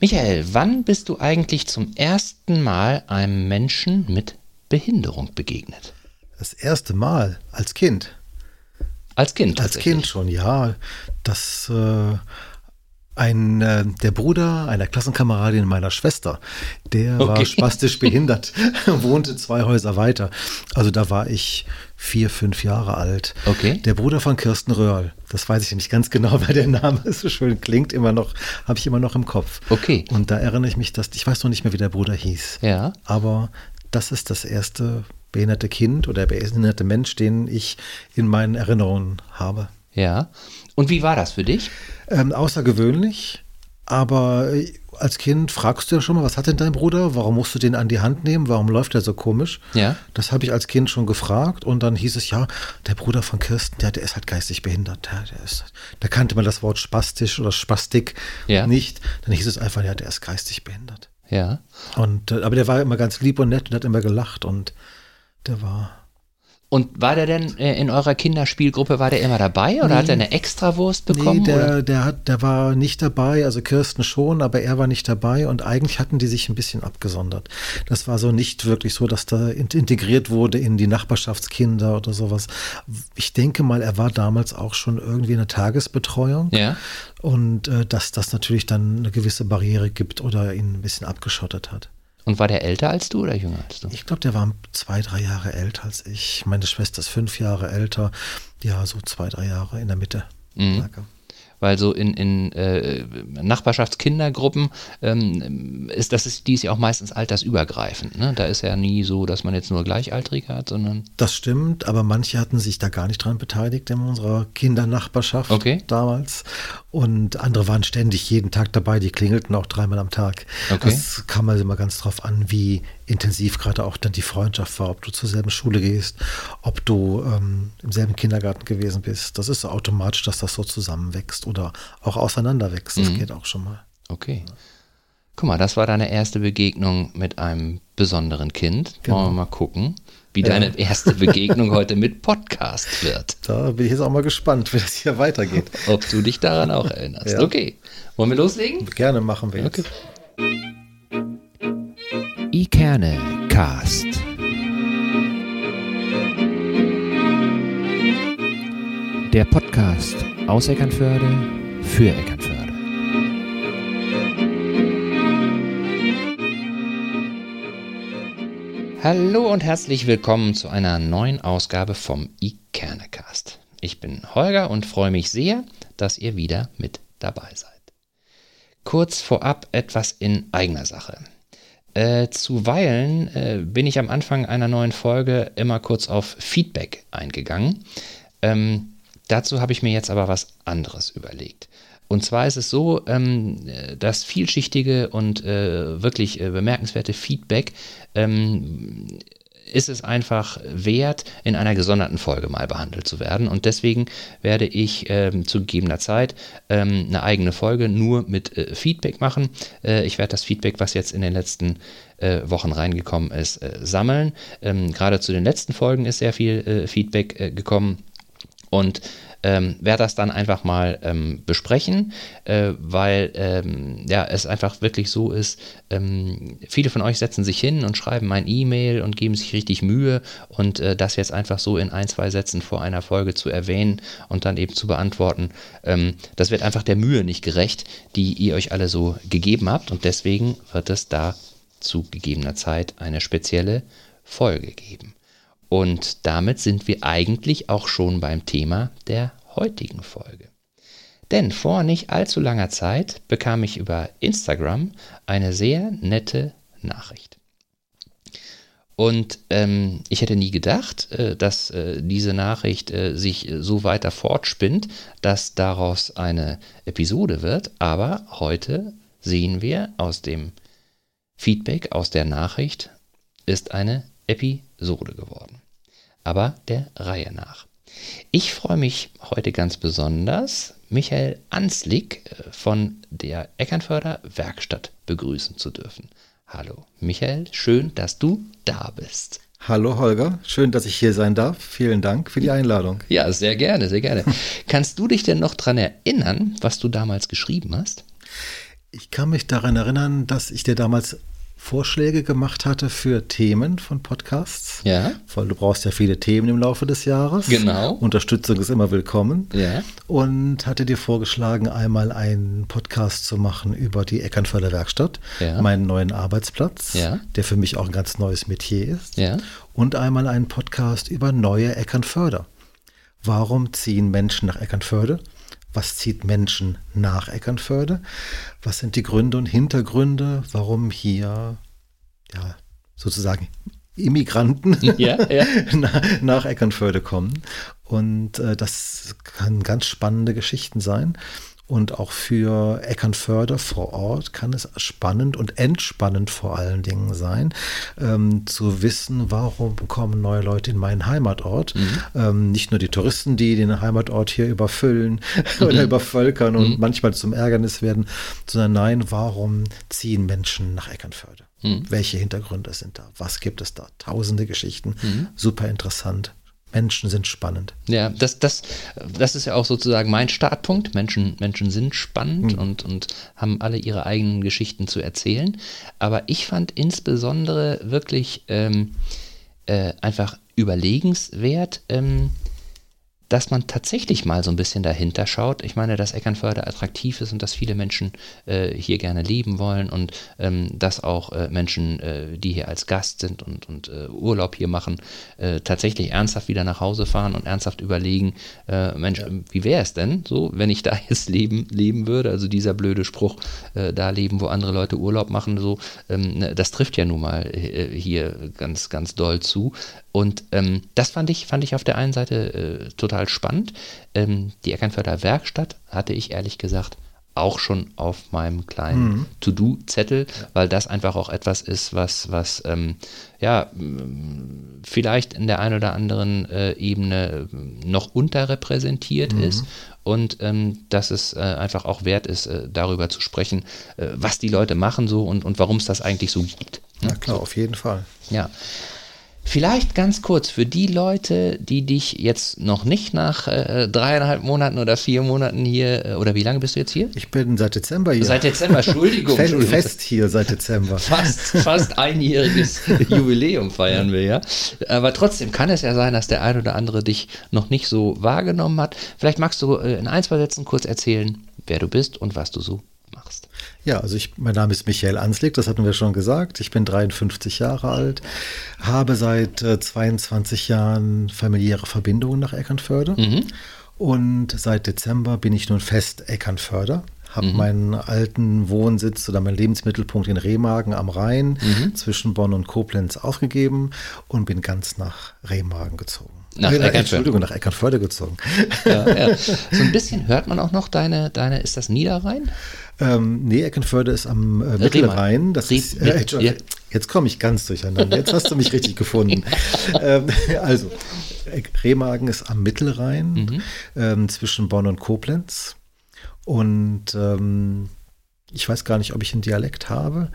Michael, wann bist du eigentlich zum ersten Mal einem Menschen mit Behinderung begegnet? Das erste Mal als Kind. Als Kind? Als Kind schon, ja. Das äh, ein, äh, der Bruder einer Klassenkameradin meiner Schwester, der okay. war spastisch behindert, wohnte zwei Häuser weiter. Also da war ich vier, fünf Jahre alt. Okay. Der Bruder von Kirsten Röhrl. Das weiß ich nicht ganz genau, weil der Name so schön klingt, immer noch, habe ich immer noch im Kopf. Okay. Und da erinnere ich mich, dass, ich weiß noch nicht mehr, wie der Bruder hieß. Ja. Aber das ist das erste behinderte Kind oder behinderte Mensch, den ich in meinen Erinnerungen habe. Ja. Und wie war das für dich? Ähm, außergewöhnlich, aber als Kind fragst du ja schon mal, was hat denn dein Bruder? Warum musst du den an die Hand nehmen? Warum läuft er so komisch? Ja. Das habe ich als Kind schon gefragt und dann hieß es ja, der Bruder von Kirsten, der, der ist halt geistig behindert. Der, der ist, da kannte man das Wort spastisch oder Spastik ja. nicht. Dann hieß es einfach, ja, der ist geistig behindert. Ja. Und, äh, aber der war immer ganz lieb und nett und hat immer gelacht und der war und war der denn äh, in eurer Kinderspielgruppe, war der immer dabei oder nee, hat er eine Extrawurst bekommen? Nee, der, der, hat, der war nicht dabei, also Kirsten schon, aber er war nicht dabei und eigentlich hatten die sich ein bisschen abgesondert. Das war so nicht wirklich so, dass da integriert wurde in die Nachbarschaftskinder oder sowas. Ich denke mal, er war damals auch schon irgendwie in der Tagesbetreuung. Ja. Und äh, dass das natürlich dann eine gewisse Barriere gibt oder ihn ein bisschen abgeschottet hat. Und war der älter als du oder jünger als du? Ich glaube, der war zwei, drei Jahre älter als ich. Meine Schwester ist fünf Jahre älter. Ja, so zwei, drei Jahre in der Mitte. Mhm weil so in, in äh, Nachbarschaftskindergruppen ähm, ist das ist, die ist ja auch meistens altersübergreifend. Ne? Da ist ja nie so, dass man jetzt nur Gleichaltrige hat, sondern. Das stimmt, aber manche hatten sich da gar nicht dran beteiligt in unserer Kindernachbarschaft okay. damals. Und andere waren ständig jeden Tag dabei, die klingelten auch dreimal am Tag. Okay. Das kam also immer ganz drauf an, wie intensiv gerade auch dann die Freundschaft war, ob du zur selben Schule gehst, ob du ähm, im selben Kindergarten gewesen bist. Das ist so automatisch, dass das so zusammenwächst oder auch auseinanderwächst. Das mhm. geht auch schon mal. Okay. Guck mal, das war deine erste Begegnung mit einem besonderen Kind. Genau. Wollen wir mal gucken, wie ja. deine erste Begegnung heute mit Podcast wird. Da bin ich jetzt auch mal gespannt, wie das hier weitergeht. Ob du dich daran auch erinnerst. Ja. Okay. Wollen wir loslegen? Gerne machen wir jetzt. Okay. Ikerne Cast. Der Podcast aus Eckernförde für Eckernförde. Hallo und herzlich willkommen zu einer neuen Ausgabe vom Ikernecast. Ich bin Holger und freue mich sehr, dass ihr wieder mit dabei seid. Kurz vorab etwas in eigener Sache. Äh, zuweilen äh, bin ich am Anfang einer neuen Folge immer kurz auf Feedback eingegangen. Ähm, dazu habe ich mir jetzt aber was anderes überlegt. Und zwar ist es so, ähm, das vielschichtige und äh, wirklich äh, bemerkenswerte Feedback ähm, ist es einfach wert, in einer gesonderten Folge mal behandelt zu werden. Und deswegen werde ich ähm, zu gegebener Zeit ähm, eine eigene Folge nur mit äh, Feedback machen. Äh, ich werde das Feedback, was jetzt in den letzten äh, Wochen reingekommen ist, äh, sammeln. Ähm, gerade zu den letzten Folgen ist sehr viel äh, Feedback äh, gekommen. Und ähm, werde das dann einfach mal ähm, besprechen, äh, weil ähm, ja, es einfach wirklich so ist, ähm, viele von euch setzen sich hin und schreiben ein E-Mail und geben sich richtig Mühe und äh, das jetzt einfach so in ein, zwei Sätzen vor einer Folge zu erwähnen und dann eben zu beantworten, ähm, das wird einfach der Mühe nicht gerecht, die ihr euch alle so gegeben habt und deswegen wird es da zu gegebener Zeit eine spezielle Folge geben. Und damit sind wir eigentlich auch schon beim Thema der heutigen Folge. Denn vor nicht allzu langer Zeit bekam ich über Instagram eine sehr nette Nachricht. Und ähm, ich hätte nie gedacht, äh, dass äh, diese Nachricht äh, sich so weiter fortspinnt, dass daraus eine Episode wird. Aber heute sehen wir aus dem Feedback, aus der Nachricht, ist eine Episode geworden aber der Reihe nach. Ich freue mich heute ganz besonders, Michael Anslick äh, von der Eckernförder Werkstatt begrüßen zu dürfen. Hallo Michael, schön, dass du da bist. Hallo Holger, schön, dass ich hier sein darf. Vielen Dank für die Einladung. Ja, sehr gerne, sehr gerne. Kannst du dich denn noch daran erinnern, was du damals geschrieben hast? Ich kann mich daran erinnern, dass ich dir damals Vorschläge gemacht hatte für Themen von Podcasts. Ja. Weil du brauchst ja viele Themen im Laufe des Jahres. Genau. Unterstützung ist immer willkommen. Ja. Und hatte dir vorgeschlagen, einmal einen Podcast zu machen über die Eckernförder Werkstatt, Ja. meinen neuen Arbeitsplatz, Ja. der für mich auch ein ganz neues Metier ist. Ja. Und einmal einen Podcast über neue Eckernförder. Warum ziehen Menschen nach Eckernförde? Was zieht Menschen nach Eckernförde? Was sind die Gründe und Hintergründe, warum hier ja, sozusagen Immigranten Ja, ja. na- nach Eckernförde kommen? Und äh, das kann ganz spannende Geschichten sein. Und auch für Eckernförde vor Ort kann es spannend und entspannend vor allen Dingen sein, ähm, zu wissen, warum kommen neue Leute in meinen Heimatort. Ähm, nicht nur die Touristen, die den Heimatort hier überfüllen oder übervölkern und manchmal zum Ärgernis werden, sondern nein, warum ziehen Menschen nach Eckernförde? Welche Hintergründe sind da? Was gibt es da? Tausende Geschichten. Super interessant. Menschen sind spannend. Ja, das, das, das ist ja auch sozusagen mein Startpunkt. Menschen, Menschen sind spannend und, und haben alle ihre eigenen Geschichten zu erzählen. Aber ich fand insbesondere wirklich ähm, äh, einfach überlegenswert, ähm, dass man tatsächlich mal so ein bisschen dahinter schaut. Ich meine, dass Eckernförde attraktiv ist und dass viele Menschen äh, hier gerne leben wollen und ähm, dass auch äh, Menschen, äh, die hier als Gast sind und, und äh, Urlaub hier machen, äh, tatsächlich ernsthaft wieder nach Hause fahren und ernsthaft überlegen, äh, Mensch, wie wäre es denn so, wenn ich da jetzt leben, leben würde? Also dieser blöde Spruch, da leben, wo andere Leute Urlaub machen, so, ähm, ne, das trifft ja nun mal hier ganz, ganz doll zu. Und ähm, das fand ich, fand ich auf der einen Seite äh, total spannend. Ähm, die Eckernförder Werkstatt hatte ich ehrlich gesagt auch schon auf meinem kleinen To-Do-Zettel, weil das einfach auch etwas ist, was, was ähm, ja, vielleicht in der einen oder anderen äh, Ebene äh, noch unterrepräsentiert ist und ähm, dass es äh, einfach auch wert ist, äh, darüber zu sprechen, äh, was die Leute machen so und, und warum es das eigentlich so gibt. Ja, klar, auf jeden Fall. Ja. Vielleicht ganz kurz für die Leute, die dich jetzt noch nicht nach äh, dreieinhalb Monaten oder vier Monaten hier, äh, oder wie lange bist du jetzt hier? Ich bin seit Dezember hier. Seit Dezember, Entschuldigung. Fe- Entschuldigung. Fest hier seit Dezember. Fast, fast einjähriges Jubiläum feiern wir ja. Aber trotzdem kann es ja sein, dass der ein oder andere dich noch nicht so wahrgenommen hat. Vielleicht magst du äh, in ein, zwei Sätzen kurz erzählen, wer du bist und was du so machst. Ja, also ich, mein Name ist Michael Anslick, das hatten wir schon gesagt. Ich bin 53 Jahre alt, habe seit äh, 22 Jahren familiäre Verbindungen nach Eckernförde und seit Dezember bin ich nun fest Eckernförder. Habe meinen alten Wohnsitz oder meinen Lebensmittelpunkt in Remagen am Rhein zwischen Bonn und Koblenz aufgegeben und bin ganz nach Remagen gezogen. Nach Äh, Eckernförde. Entschuldigung, nach Eckernförde gezogen. Ja, ja. So ein bisschen hört man auch noch deine, deine ist das Niederrhein? Ähm, nee, Eckenförde ist am äh, Mittelrhein. Das Riem- ist, äh, ja. Jetzt komme ich ganz durcheinander. Jetzt hast du mich richtig gefunden. ähm, also, äh, Remagen ist am Mittelrhein Mhm. ähm, zwischen Bonn und Koblenz. Und ähm, ich weiß gar nicht, ob ich einen Dialekt habe.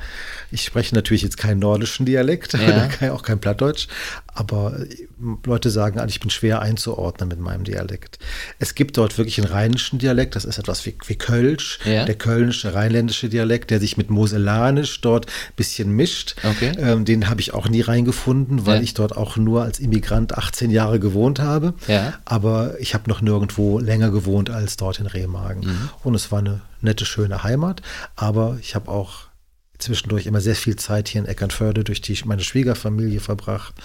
Ich spreche natürlich jetzt keinen nordischen Dialekt, Ja. auch kein Plattdeutsch, aber äh, Leute sagen, eigentlich, ich bin schwer einzuordnen mit meinem Dialekt. Es gibt dort wirklich einen rheinischen Dialekt, das ist etwas wie, wie Kölsch, Ja. der kölnische, rheinländische Dialekt, der sich mit Mosellanisch dort ein bisschen mischt. Okay. Ähm, den habe ich auch nie reingefunden, weil Ja. ich dort auch nur als Immigrant 18 Jahre gewohnt habe. Aber ich habe noch nirgendwo länger gewohnt als dort in Remagen. Mhm. Und es war eine nette, schöne Heimat. Aber ich habe auch zwischendurch immer sehr viel Zeit hier in Eckernförde durch die, meine Schwiegerfamilie verbracht.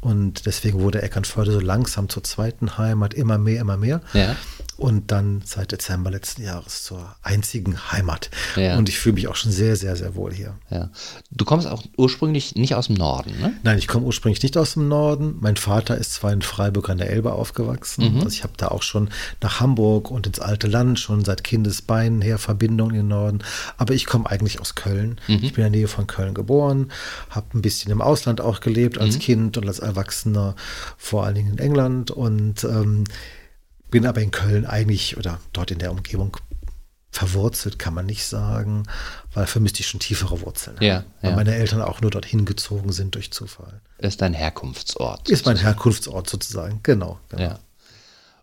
Und deswegen wurde Eckernförde so langsam zur zweiten Heimat, immer mehr, immer mehr. Ja. Und dann seit Dezember letzten Jahres zur einzigen Heimat. Ja. Und ich fühle mich auch schon sehr, sehr, sehr wohl hier. Ja. Du kommst auch ursprünglich nicht aus dem Norden, ne? Nein, ich komme ursprünglich nicht aus dem Norden. Mein Vater ist zwar in Freiburg an der Elbe aufgewachsen. Also ich habe da auch schon nach Hamburg und ins alte Land schon seit Kindesbeinen her Verbindungen in den Norden. Aber ich komme eigentlich aus Köln. Ich bin in der Nähe von Köln geboren, habe ein bisschen im Ausland auch gelebt als Kind und als Erwachsener, vor allen Dingen in England und ähm, bin aber in Köln eigentlich oder dort in der Umgebung verwurzelt, kann man nicht sagen, weil dafür müsste ich schon tiefere Wurzeln haben. Ja, weil ja. meine Eltern auch nur dorthin gezogen sind durch Zufall. Ist dein Herkunftsort. Ist mein Herkunftsort sozusagen, genau. genau. Ja.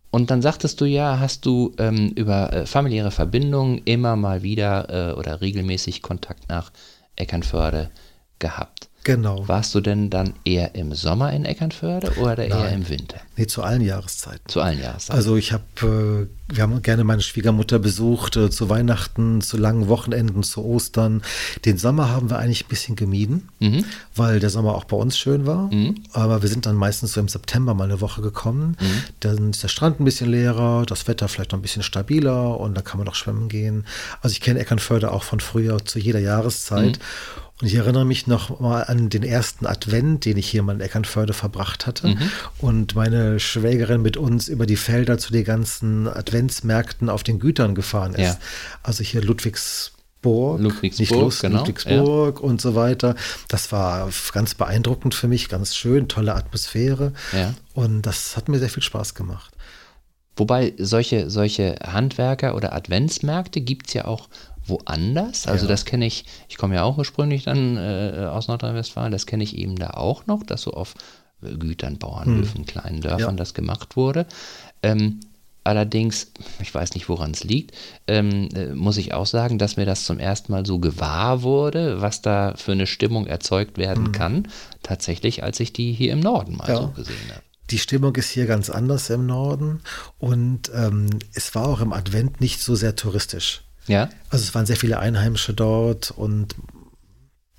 Und dann sagtest du ja, hast du ähm, über äh, familiäre Verbindungen immer mal wieder äh, oder regelmäßig Kontakt nach Eckernförde gehabt. Genau. Warst du denn dann eher im Sommer in Eckernförde oder Nein. eher im Winter? Nee, zu allen Jahreszeiten. Zu allen Jahreszeiten. Also ich habe, äh, wir haben gerne meine Schwiegermutter besucht, äh, zu Weihnachten, zu langen Wochenenden, zu Ostern. Den Sommer haben wir eigentlich ein bisschen gemieden, Mhm. weil der Sommer auch bei uns schön war. Aber wir sind dann meistens so im September mal eine Woche gekommen. Mhm. Dann ist der Strand ein bisschen leerer, das Wetter vielleicht noch ein bisschen stabiler und dann kann man noch schwimmen gehen. Also ich kenne Eckernförde auch von früher zu jeder Jahreszeit. Und ich erinnere mich noch mal an den ersten Advent, den ich hier mal in Eckernförde verbracht hatte. Mhm. Und meine Schwägerin mit uns über die Felder zu den ganzen Adventsmärkten auf den Gütern gefahren ist. Ja. Also hier Ludwigsburg, Ludwigsburg, nicht Lust, genau, Ludwigsburg und so weiter. Das war ganz beeindruckend für mich, ganz schön, tolle Atmosphäre. Ja. Und das hat mir sehr viel Spaß gemacht. Wobei solche, solche Handwerker oder Adventsmärkte gibt es ja auch woanders. Also Ja. das kenne ich, ich komme ja auch ursprünglich dann äh, aus Nordrhein-Westfalen, das kenne ich eben da auch noch, dass so auf Gütern, Bauernhöfen, kleinen Dörfern Hm. Ja. das gemacht wurde. Ähm, allerdings, ich weiß nicht, woran es liegt, ähm, äh, muss ich auch sagen, dass mir das zum ersten Mal so gewahr wurde, was da für eine Stimmung erzeugt werden kann, tatsächlich, als ich die hier im Norden mal. Ja. so gesehen habe. Die Stimmung ist hier ganz anders im Norden und ähm, es war auch im Advent nicht so sehr touristisch. Ja, Also es waren sehr viele Einheimische dort und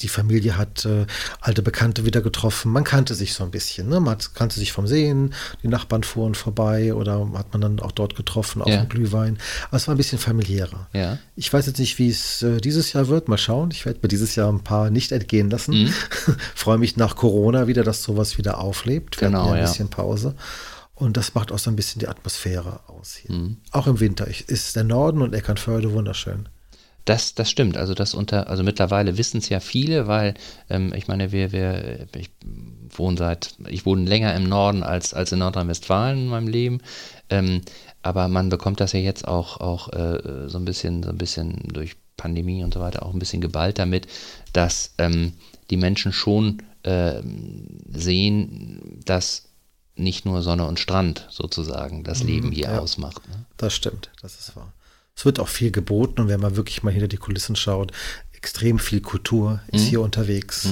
die Familie hat äh, alte Bekannte wieder getroffen. Man kannte sich so ein bisschen. Ne? Man kannte sich vom Sehen. Die Nachbarn fuhren vorbei oder hat man dann auch dort getroffen auf Ja. dem Glühwein. Aber es war ein bisschen familiärer. ja. Ich weiß jetzt nicht, wie es äh, dieses Jahr wird. Mal schauen. Ich werde mir dieses Jahr ein paar nicht entgehen lassen. Mhm. Freue mich nach Corona wieder, dass sowas wieder auflebt. Wir Genau, ja ein bisschen Pause. Und das macht auch so ein bisschen die Atmosphäre aus hier. Mhm. Auch im Winter Ich- ist der Norden und Eckernförde wunderschön. Das, das stimmt. Also das unter, also mittlerweile wissen es ja viele, weil ähm, ich meine, wir, wir, ich wohne seit, ich wohne länger im Norden als, als in Nordrhein-Westfalen in meinem Leben. Ähm, aber man bekommt das ja jetzt auch, auch äh, so ein bisschen, so ein bisschen durch Pandemie und so weiter auch ein bisschen geballt damit, dass ähm, die Menschen schon ähm, sehen, dass nicht nur Sonne und Strand sozusagen das Leben hier ja. ausmacht. Ne? Das stimmt, das ist wahr. Es wird auch viel geboten und wenn man wirklich mal hinter die Kulissen schaut, extrem viel Kultur ist Mhm. hier unterwegs.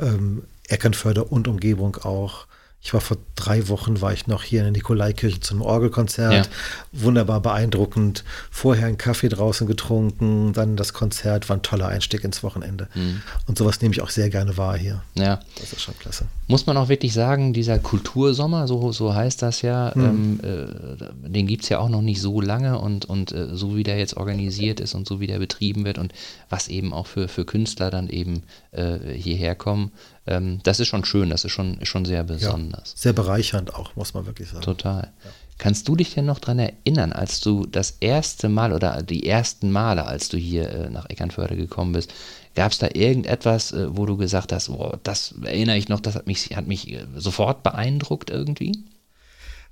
Ähm, Eckernförde und Umgebung auch. Ich war vor drei Wochen, war ich noch hier in der Nikolaikirche zum Orgelkonzert. Ja. Wunderbar beeindruckend. Vorher einen Kaffee draußen getrunken, dann das Konzert, war ein toller Einstieg ins Wochenende. Mhm. Und sowas nehme ich auch sehr gerne wahr hier. Ja. Das ist schon klasse. Muss man auch wirklich sagen, dieser Kultursommer, so, so heißt das ja, ähm, äh, den gibt es ja auch noch nicht so lange und, und äh, so wie der jetzt organisiert ist und so wie der betrieben wird und was eben auch für, für Künstler dann eben äh, hierher kommen, ähm, das ist schon schön, das ist schon, ist schon sehr Ja, besonders. sehr bereichernd auch, muss man wirklich sagen. Total. Kannst du dich denn noch daran erinnern, als du das erste Mal oder die ersten Male, als du hier äh, nach Eckernförde gekommen bist, gab es da irgendetwas, äh, wo du gesagt hast, oh, das erinnere ich noch, das hat mich, hat mich äh, sofort beeindruckt irgendwie?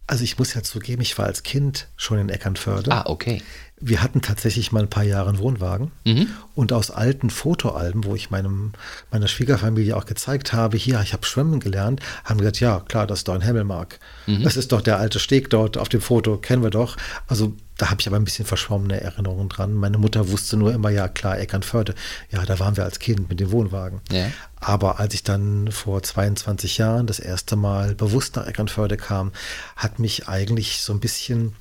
Also ich muss ja zugeben, ich war als Kind schon in Eckernförde. Ah, okay. Wir hatten tatsächlich mal ein paar Jahre einen Wohnwagen. Mhm. Und aus alten Fotoalben, wo ich meinem, meiner Schwiegerfamilie auch gezeigt habe, hier, ich habe schwimmen gelernt, haben wir gesagt, ja, klar, das ist doch ein Hemmelmark. Mhm. Das ist doch der alte Steg dort auf dem Foto, kennen wir doch. Also da habe ich aber ein bisschen verschwommene Erinnerungen dran. Meine Mutter wusste nur immer, ja, klar, Eckernförde. Ja, da waren wir als Kind mit dem Wohnwagen. Ja. Aber als ich dann vor 22 Jahren das erste Mal bewusst nach Eckernförde kam, hat mich eigentlich so ein bisschen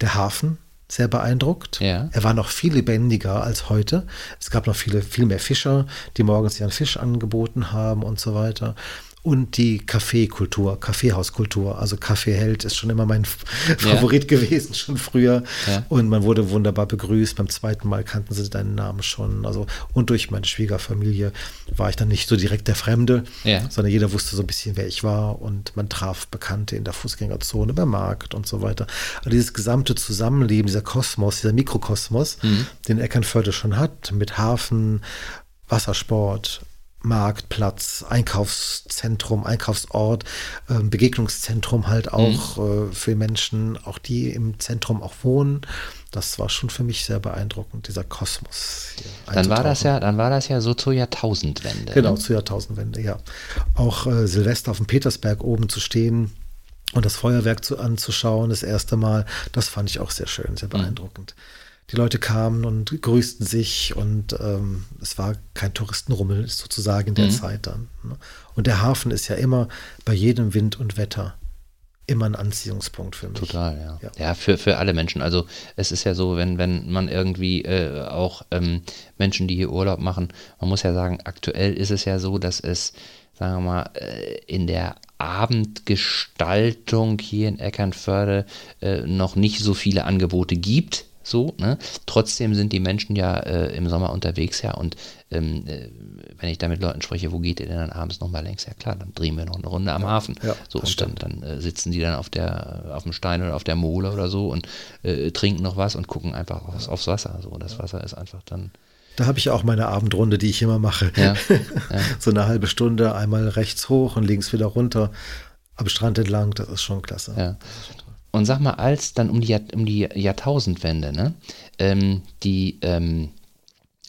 der Hafen sehr beeindruckt. Ja. Er war noch viel lebendiger als heute. Es gab noch viele, viel mehr Fischer, die morgens ihren Fisch angeboten haben und so weiter. Und die Kaffeekultur, Kaffeehauskultur. Also Kaffeeheld ist schon immer mein F- Favorit gewesen, schon früher. Ja. Und man wurde wunderbar begrüßt. Beim zweiten Mal kannten sie deinen Namen schon. Also, und durch meine Schwiegerfamilie war ich dann nicht so direkt der Fremde, Ja. sondern jeder wusste so ein bisschen, wer ich war. Und man traf Bekannte in der Fußgängerzone, beim Markt und so weiter. Also dieses gesamte Zusammenleben, dieser Kosmos, dieser Mikrokosmos, den Eckernförde schon hat, mit Hafen, Wassersport, Marktplatz, Einkaufszentrum, Einkaufsort, ähm, Begegnungszentrum halt auch äh, für Menschen, auch die im Zentrum auch wohnen. Das war schon für mich sehr beeindruckend, dieser Kosmos. Dann war das ja, dann war das ja so zur Jahrtausendwende. Genau, Ne? zur Jahrtausendwende, ja. Auch äh, Silvester auf dem Petersberg oben zu stehen, Und das Feuerwerk zu, anzuschauen, das erste Mal, das fand ich auch sehr schön, sehr mhm. beeindruckend. Mhm. Die Leute kamen und grüßten sich und ähm, es war kein Touristenrummel sozusagen in der mhm. Zeit dann. Ne? Und der Hafen ist ja immer bei jedem Wind und Wetter immer ein Anziehungspunkt für mich. Total, ja. Ja, ja für, für alle Menschen. Also es ist ja so, wenn, wenn man irgendwie äh, auch ähm, Menschen, die hier Urlaub machen, man muss ja sagen, aktuell ist es ja so, dass es, sagen wir mal, äh, in der Abendgestaltung hier in Eckernförde äh, noch nicht so viele Angebote gibt so, ne? Trotzdem sind die Menschen ja äh, im Sommer unterwegs, ja, und ähm, äh, wenn ich da mit Leuten spreche, wo geht ihr denn dann abends nochmal längs? Ja klar, dann drehen wir noch eine Runde am ja, Hafen. Ja, so, und stimmt. dann, dann äh, sitzen die dann auf der, auf dem Stein oder auf der Mole oder so und äh, trinken noch was und gucken einfach aufs, aufs Wasser. So, das Wasser ist einfach dann. Da habe ich auch meine Abendrunde, die ich immer mache. Ja, ja. so eine halbe Stunde, einmal rechts hoch und links wieder runter am Strand entlang, das ist schon klasse. Ja. Und sag mal, als dann um die, um die Jahrtausendwende, ne, ähm, die ähm,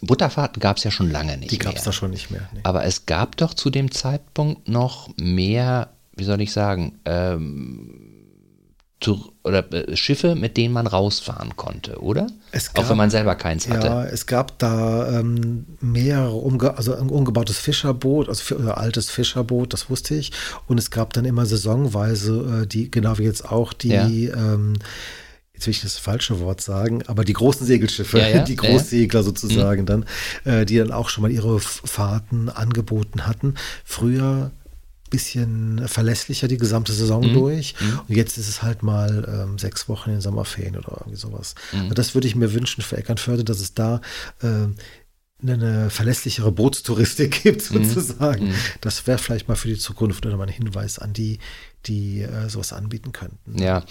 Butterfahrten gab es ja schon lange nicht. Die gab es da schon nicht mehr. Nee. Aber es gab doch zu dem Zeitpunkt noch mehr, wie soll ich sagen, ähm, oder äh, Schiffe, mit denen man rausfahren konnte, oder? Gab, Auch wenn man selber keins hatte. Ja, es gab da ähm, mehrere, umge also ein umgebautes Fischerboot, also ein altes Fischerboot, das wusste ich. Und es gab dann immer saisonweise, äh, die, genau wie jetzt auch, die ja. ähm, jetzt will ich das falsche Wort sagen, aber die großen Segelschiffe, ja, ja, die Großsegler ja, sozusagen mhm. dann, äh, die dann auch schon mal ihre Fahrten angeboten hatten. Früher bisschen verlässlicher die gesamte Saison mhm. durch. Mhm. Und jetzt ist es halt mal ähm, sechs Wochen in Sommerferien oder irgendwie sowas. Mhm. Das würde ich mir wünschen für Eckernförde, dass es da äh, eine verlässlichere Bootstouristik gibt, mhm. sozusagen. Mhm. Das wäre vielleicht mal für die Zukunft oder mal ein Hinweis an die, die äh, sowas anbieten könnten. Ja,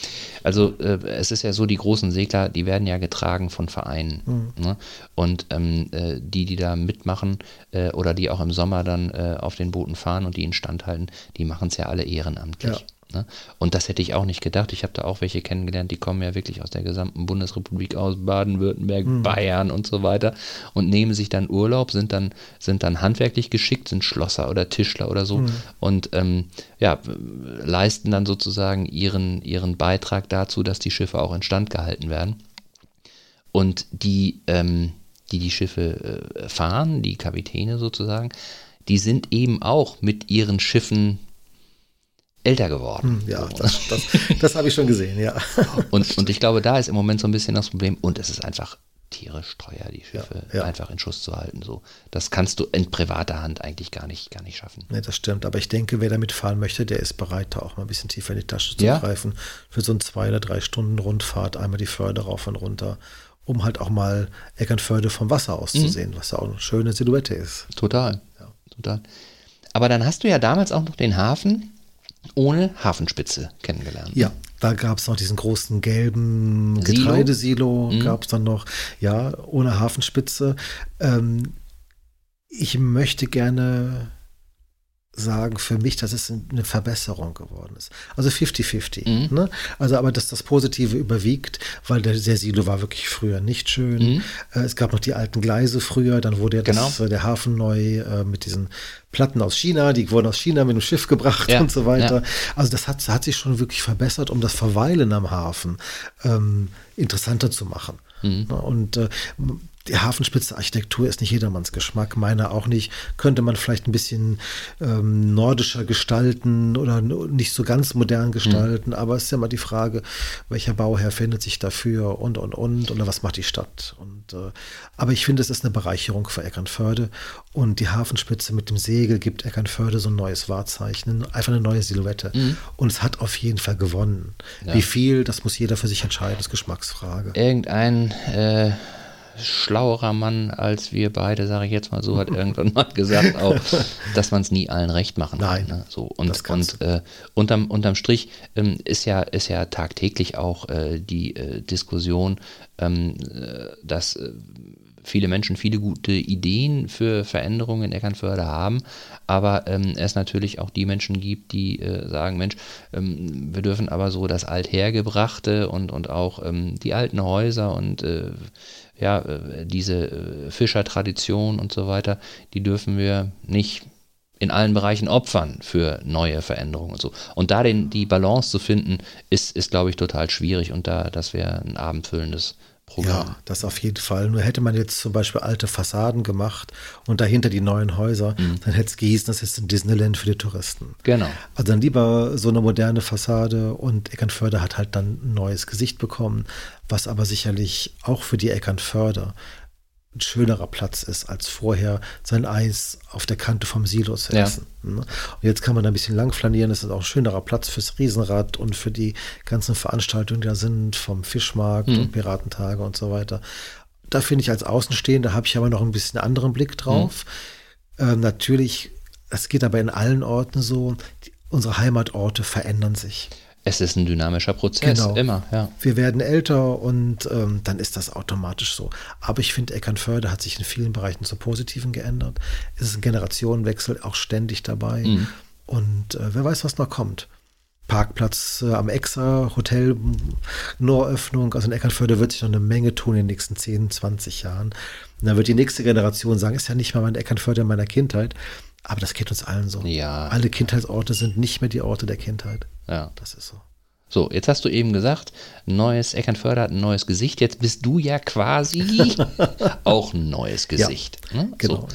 also äh, es ist ja so, die großen Segler, die werden ja getragen von Vereinen. Mhm. Ne? Und ähm, äh, die, die da mitmachen äh, oder die auch im Sommer dann äh, auf den Booten fahren und die instand halten, die machen es ja alle ehrenamtlich. Ja. Ne? Und das hätte ich auch nicht gedacht. Ich habe da auch welche kennengelernt, die kommen ja wirklich aus der gesamten Bundesrepublik, aus Baden-Württemberg, mhm. Bayern und so weiter und nehmen sich dann Urlaub, sind dann, sind dann handwerklich geschickt, sind Schlosser oder Tischler oder so mhm. und ähm, ja, leisten dann sozusagen ihren, ihren Beitrag dazu, dass die Schiffe auch instand gehalten werden. Und die, ähm, die die Schiffe äh, fahren, die Kapitäne sozusagen, die sind eben auch mit ihren Schiffen älter geworden. Hm, ja, das, das, das habe ich schon gesehen, ja. Und, und ich glaube, da ist im Moment so ein bisschen das Problem. Und es ist einfach tierisch teuer, die Schiffe ja, ja. einfach in Schuss zu halten. So. Das kannst du in privater Hand eigentlich gar nicht, gar nicht schaffen. Nee, das stimmt. Aber ich denke, wer damit fahren möchte, der ist bereit, da auch mal ein bisschen tiefer in die Tasche zu ja. greifen. Für so eine zwei oder drei Stunden Rundfahrt einmal die Förde rauf und runter, um halt auch mal Eckernförde vom Wasser aus mhm. zu sehen, was ja auch eine schöne Silhouette ist. Total. Total. Aber dann hast du ja damals auch noch den Hafen ohne Hafenspitze kennengelernt. Ja, da gab es noch diesen großen gelben Getreidesilo, mhm. gab es dann noch, ja, ohne Hafenspitze. Ähm, ich möchte gerne sagen für mich, dass es eine Verbesserung geworden ist. Also 50-50. Mhm. Ne? Also aber dass das Positive überwiegt, weil der, der Silo war wirklich früher nicht schön. Mhm. Äh, es gab noch die alten Gleise früher, dann wurde ja genau. das, äh, der Hafen neu äh, mit diesen Platten aus China, die wurden aus China mit dem Schiff gebracht ja. und so weiter. Ja. Also das hat, hat sich schon wirklich verbessert, um das Verweilen am Hafen ähm, interessanter zu machen. Mhm. Und äh, die Hafenspitze-Architektur ist nicht jedermanns Geschmack, meiner auch nicht. Könnte man vielleicht ein bisschen ähm, nordischer gestalten oder nicht so ganz modern gestalten, mhm. aber es ist ja mal die Frage, welcher Bauherr findet sich dafür und und und oder was macht die Stadt. Und, äh, aber ich finde, es ist eine Bereicherung für Eckernförde und die Hafenspitze mit dem Segel gibt Eckernförde so ein neues Wahrzeichen, einfach eine neue Silhouette. Mhm. Und es hat auf jeden Fall gewonnen. Ja. Wie viel, das muss jeder für sich entscheiden, ist Geschmacksfrage. Irgendein äh schlauerer Mann als wir beide, sage ich jetzt mal so, hat irgendwann mal gesagt auch, dass man es nie allen recht machen Nein, kann. Ne? So, und und äh, unterm, unterm Strich ähm, ist, ja, ist ja tagtäglich auch äh, die äh, Diskussion, ähm, äh, dass äh, viele Menschen viele gute Ideen für Veränderungen in Eckernförde haben, aber ähm, es natürlich auch die Menschen gibt, die äh, sagen, Mensch, ähm, wir dürfen aber so das Althergebrachte und, und auch ähm, die alten Häuser und äh, ja, äh, diese äh, Fischertradition und so weiter, die dürfen wir nicht in allen Bereichen opfern für neue Veränderungen und so. Und da den, die Balance zu finden, ist, ist glaube ich, total schwierig und da, das wäre ein abendfüllendes Programm. Ja, das auf jeden Fall. Nur hätte man jetzt zum Beispiel alte Fassaden gemacht und dahinter die neuen Häuser, mhm. dann hätte es gehießen, das ist ein Disneyland für die Touristen. Genau. Also dann lieber so eine moderne Fassade und Eckernförde hat halt dann ein neues Gesicht bekommen, was aber sicherlich auch für die Eckernförder ein schönerer Platz ist, als vorher sein Eis auf der Kante vom Silo zu essen. Ja. Ne? Und jetzt kann man da ein bisschen lang flanieren. Es ist auch ein schönerer Platz fürs Riesenrad und für die ganzen Veranstaltungen, die da sind, vom Fischmarkt mhm. und Piratentage und so weiter. Da finde ich als Außenstehender habe ich aber noch ein bisschen anderen Blick drauf. Mhm. Ähm, natürlich, es geht aber in allen Orten so, die, unsere Heimatorte verändern sich. Es ist ein dynamischer Prozess, genau. immer, ja. Wir werden älter und ähm, dann ist das automatisch so. Aber ich finde, Eckernförde hat sich in vielen Bereichen zum Positiven geändert. Es ist ein Generationenwechsel auch ständig dabei. Mhm. Und äh, wer weiß, was noch kommt. Parkplatz äh, am Exa, Hotel, Noröffnung. Also in Eckernförde wird sich noch eine Menge tun in den nächsten 10, 20 Jahren. Und dann wird die nächste Generation sagen, ist ja nicht mal mein Eckernförde in meiner Kindheit. Aber das geht uns allen so. Ja. Alle Kindheitsorte sind nicht mehr die Orte der Kindheit. Ja. Das ist so. So, jetzt hast du eben gesagt, neues Eckernförder hat ein neues Gesicht. Jetzt bist du ja quasi auch ein neues Gesicht. Ja, ne? Genau. So.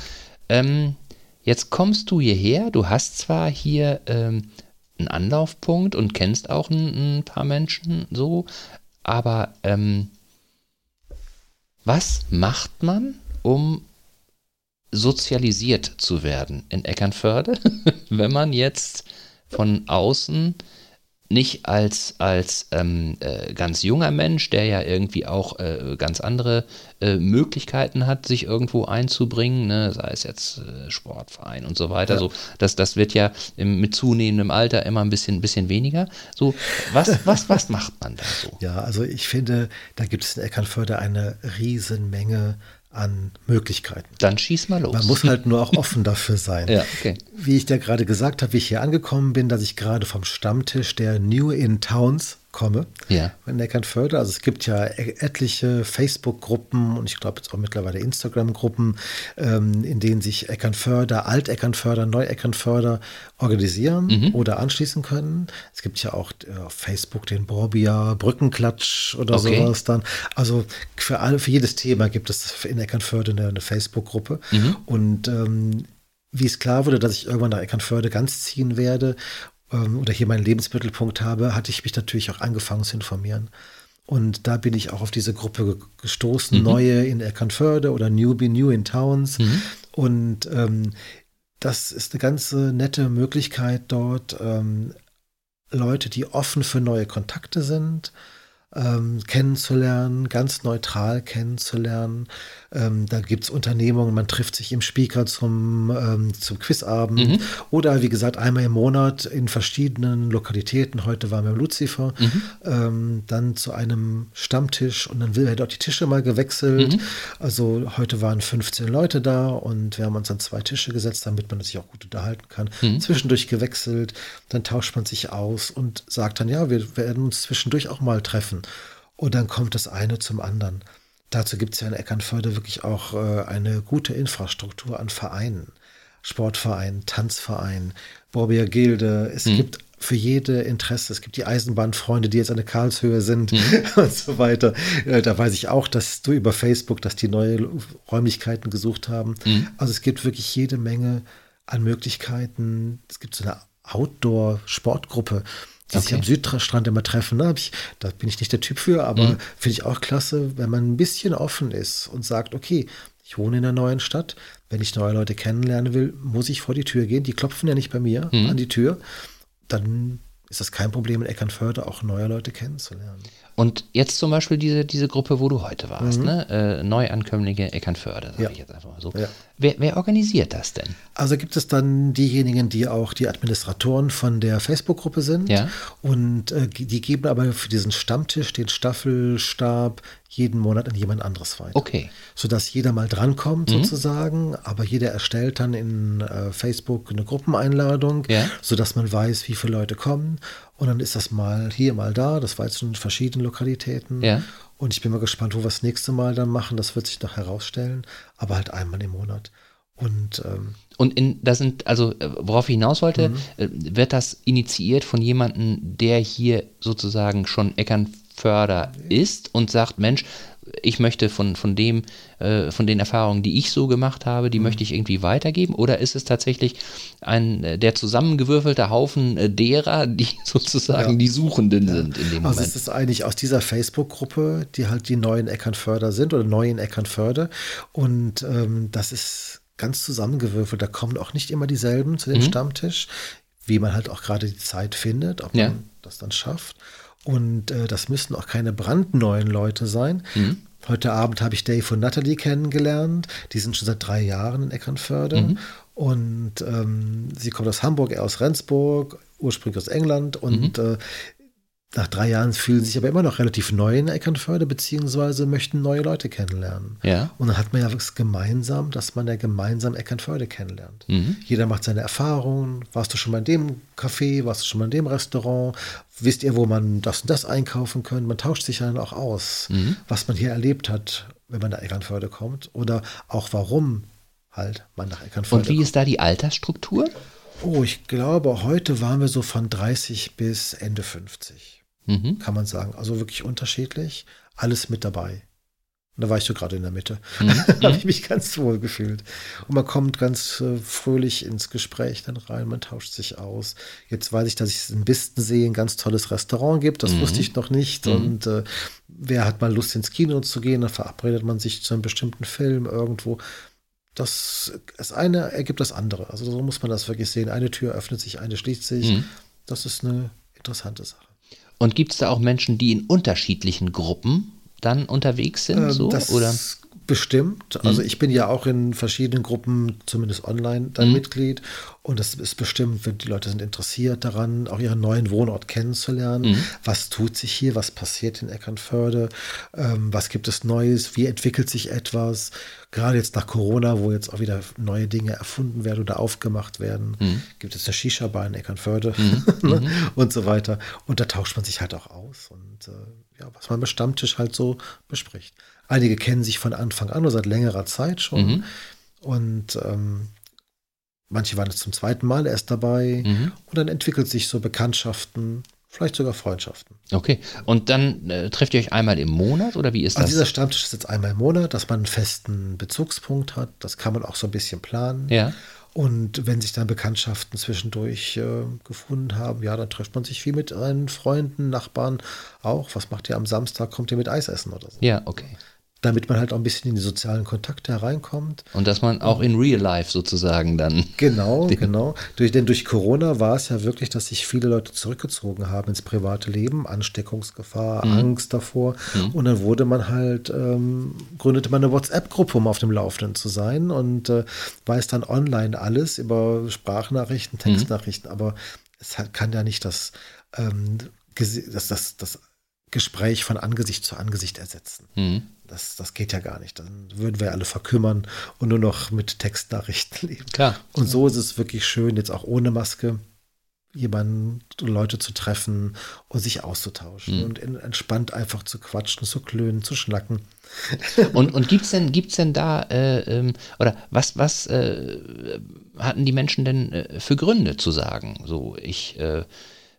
Ähm, jetzt kommst du hierher. Du hast zwar hier ähm, einen Anlaufpunkt und kennst auch ein, ein paar Menschen so, aber ähm, was macht man, um sozialisiert zu werden in Eckernförde, wenn man jetzt von außen nicht als, als ähm, äh, ganz junger Mensch, der ja irgendwie auch äh, ganz andere äh, Möglichkeiten hat, sich irgendwo einzubringen, ne? sei es jetzt äh, Sportverein und so weiter. Ja. So, das, das wird ja im, mit zunehmendem Alter immer ein bisschen, bisschen weniger. So, was, was, was macht man da so? Ja, also ich finde, da gibt es in Eckernförde eine Riesenmenge an Möglichkeiten. Dann schieß mal los. Man muss halt nur auch offen dafür sein. ja, okay. Wie ich dir gerade gesagt habe, wie ich hier angekommen bin, dass ich gerade vom Stammtisch der New in Towns komme. Ja. In Eckernförde. Also es gibt ja e-, etliche Facebook-Gruppen und ich glaube jetzt auch mittlerweile Instagram-Gruppen, ähm, in denen sich Eckernförder, Alt-Eckernförder, Neu-Eckernförder organisieren mhm. oder anschließen können. Es gibt ja auch äh, auf Facebook den Borbia Brückenklatsch oder okay. sowas dann. Also für alle, für jedes Thema gibt es in Eckernförde eine, eine Facebook-Gruppe. Mhm. Und ähm, wie es klar wurde, dass ich irgendwann nach Eckernförde ganz ziehen werde ähm, oder hier meinen Lebensmittelpunkt habe, hatte ich mich natürlich auch angefangen zu informieren. Und da bin ich auch auf diese Gruppe gestoßen, mhm. Neue in Eckernförde oder Newbie, New in Towns. Mhm. Und ähm, das ist eine ganz nette Möglichkeit dort, ähm, Leute, die offen für neue Kontakte sind, ähm, kennenzulernen, ganz neutral kennenzulernen. Ähm, da gibt es Unternehmungen, man trifft sich im Speaker zum, ähm, zum Quizabend mhm. oder wie gesagt einmal im Monat in verschiedenen Lokalitäten. Heute waren wir im Lucifer, mhm. ähm, dann zu einem Stammtisch und dann wird auch die Tische mal gewechselt. Mhm. Also heute waren 15 Leute da und wir haben uns an zwei Tische gesetzt, damit man sich auch gut unterhalten kann. Mhm. Zwischendurch gewechselt, dann tauscht man sich aus und sagt dann, ja, wir werden uns zwischendurch auch mal treffen. Und dann kommt das eine zum anderen. Dazu gibt es ja in Eckernförde wirklich auch äh, eine gute Infrastruktur an Vereinen. Sportverein, Tanzverein, Borbier Gilde. Es mhm. gibt für jede Interesse. Es gibt die Eisenbahnfreunde, die jetzt an der Karlshöhe sind mhm. und so weiter. Äh, da weiß ich auch, dass du über Facebook, dass die neue Räumlichkeiten gesucht haben. Mhm. Also es gibt wirklich jede Menge an Möglichkeiten. Es gibt so eine Outdoor-Sportgruppe die okay. sich am Südstrand immer treffen. Da, ich, da, bin ich nicht der Typ für, aber mhm. finde ich auch klasse, wenn man ein bisschen offen ist und sagt, okay, ich wohne in einer neuen Stadt. Wenn ich neue Leute kennenlernen will, muss ich vor die Tür gehen. Die klopfen ja nicht bei mir mhm. an die Tür. Dann ist das kein Problem, in Eckernförde auch neue Leute kennenzulernen. Und jetzt zum Beispiel diese, diese Gruppe, wo du heute warst, mhm. ne? Äh, Neuankömmlinge Eckernförde, sage ja. ich jetzt einfach mal so. Ja. Wer, wer, organisiert das denn? Also gibt es dann diejenigen, die auch die Administratoren von der Facebook-Gruppe sind. Ja. Und äh, die geben aber für diesen Stammtisch den Staffelstab jeden Monat an jemand anderes weiter. Okay. Sodass jeder mal drankommt mhm. sozusagen, aber jeder erstellt dann in äh, Facebook eine Gruppeneinladung, ja. sodass man weiß, wie viele Leute kommen. Und dann ist das mal hier, mal da. Das war jetzt in verschiedenen Lokalitäten. Ja. Und ich bin mal gespannt, wo wir das nächste Mal dann machen. Das wird sich noch herausstellen. Aber halt einmal im Monat. Und, ähm, und in, das sind, also äh, worauf ich hinaus wollte, mhm. Äh, wird das initiiert von jemandem, der hier sozusagen schon Eckernförder ist und sagt, Mensch, ich möchte von, von dem, äh, von den Erfahrungen, die ich so gemacht habe, die mhm. möchte ich irgendwie weitergeben? Oder ist es tatsächlich ein äh, der zusammengewürfelte Haufen äh, derer, die sozusagen ja. die Suchenden ja. sind in dem Moment? Also es ist eigentlich aus dieser Facebook-Gruppe, die halt die neuen Eckernförder sind oder neuen Eckernförder. Und ähm, das ist ganz zusammengewürfelt. Da kommen auch nicht immer dieselben zu dem mhm. Stammtisch, wie man halt auch gerade die Zeit findet, ob ja. man das dann schafft. Und äh, das müssen auch keine brandneuen Leute sein. Mhm. Heute Abend habe ich Dave und Natalie kennengelernt. Die sind schon seit drei Jahren in Eckernförde. Mhm. Und ähm, sie kommt aus Hamburg, er aus Rendsburg, ursprünglich aus England. Und mhm. äh, nach drei Jahren fühlen sich aber immer noch relativ neu in Eckernförde, beziehungsweise möchten neue Leute kennenlernen. Ja. Und dann hat man ja was gemeinsam, dass man ja gemeinsam Eckernförde kennenlernt. Mhm. Jeder macht seine Erfahrungen. Warst du schon mal in dem Café? Warst du schon mal in dem Restaurant? Wisst ihr, wo man das und das einkaufen kann? Man tauscht sich dann auch aus, mhm. was man hier erlebt hat, wenn man nach Eckernförde kommt. Oder auch warum halt man nach Eckernförde Und wie kommt. ist da die Altersstruktur? Oh, ich glaube, heute waren wir so von 30 bis Ende 50 mhm. kann man sagen. Also wirklich unterschiedlich, alles mit dabei. Und da war ich so gerade in der Mitte. Mhm. da habe ich mich ganz wohl gefühlt. Und man kommt ganz äh, fröhlich ins Gespräch dann rein, man tauscht sich aus. Jetzt weiß ich, dass es in Bistensee ein ganz tolles Restaurant gibt. Das mhm. wusste ich noch nicht. Mhm. Und äh, wer hat mal Lust ins Kino zu gehen, dann verabredet man sich zu einem bestimmten Film irgendwo. Das, das eine ergibt das andere. Also so muss man das wirklich sehen. Eine Tür öffnet sich, eine schließt sich. Mhm. Das ist eine interessante Sache. Und gibt es da auch Menschen, die in unterschiedlichen Gruppen dann unterwegs sind? Ähm, so, das oder? Bestimmt. Also mhm. ich bin ja auch in verschiedenen Gruppen, zumindest online, dann mhm. Mitglied. Und das ist bestimmt, wenn die Leute sind interessiert daran, auch ihren neuen Wohnort kennenzulernen. Mhm. Was tut sich hier? Was passiert in Eckernförde? Ähm, was gibt es Neues? Wie entwickelt sich etwas? Gerade jetzt nach Corona, wo jetzt auch wieder neue Dinge erfunden werden oder aufgemacht werden, mhm. gibt es eine Shisha-Bar in Eckernförde mhm. Ne? Mhm. und so weiter. Und da tauscht man sich halt auch aus. Und äh, ja, was man beim Stammtisch halt so bespricht. Einige kennen sich von Anfang an oder seit längerer Zeit schon. Mhm. Und ähm, manche waren jetzt zum zweiten Mal erst dabei. Mhm. Und dann entwickelt sich so Bekanntschaften, vielleicht sogar Freundschaften. Okay. Und dann äh, trefft ihr euch einmal im Monat oder wie ist also das? Also dieser Stammtisch ist jetzt einmal im Monat, dass man einen festen Bezugspunkt hat. Das kann man auch so ein bisschen planen. Ja. Und wenn sich dann Bekanntschaften zwischendurch äh, gefunden haben, ja, dann trifft man sich viel mit seinen Freunden, Nachbarn auch. Was macht ihr am Samstag? Kommt ihr mit Eis essen oder so? Ja, okay damit man halt auch ein bisschen in die sozialen Kontakte hereinkommt. Und dass man auch in Real Life sozusagen dann. Genau, genau. Durch, denn durch Corona war es ja wirklich, dass sich viele Leute zurückgezogen haben ins private Leben, Ansteckungsgefahr, mhm. Angst davor. Mhm. Und dann wurde man halt, ähm, gründete man eine WhatsApp-Gruppe, um auf dem Laufenden zu sein und äh, weiß dann online alles über Sprachnachrichten, mhm. Textnachrichten, mhm. aber es kann ja nicht das, ähm, das, das, das Gespräch von Angesicht zu Angesicht ersetzen. Mhm. Das, das geht ja gar nicht. Dann würden wir alle verkümmern und nur noch mit Textnachrichten leben. Klar. Und so ist es wirklich schön, jetzt auch ohne Maske jemanden, Leute zu treffen und sich auszutauschen mhm. und entspannt einfach zu quatschen, zu klönen, zu schnacken. und und gibt es denn, gibt's denn da, äh, ähm, oder was, was äh, hatten die Menschen denn äh, für Gründe zu sagen? So, ich äh,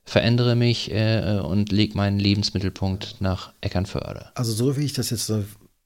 verändere mich äh, und lege meinen Lebensmittelpunkt nach Eckernförde. Also so wie ich das jetzt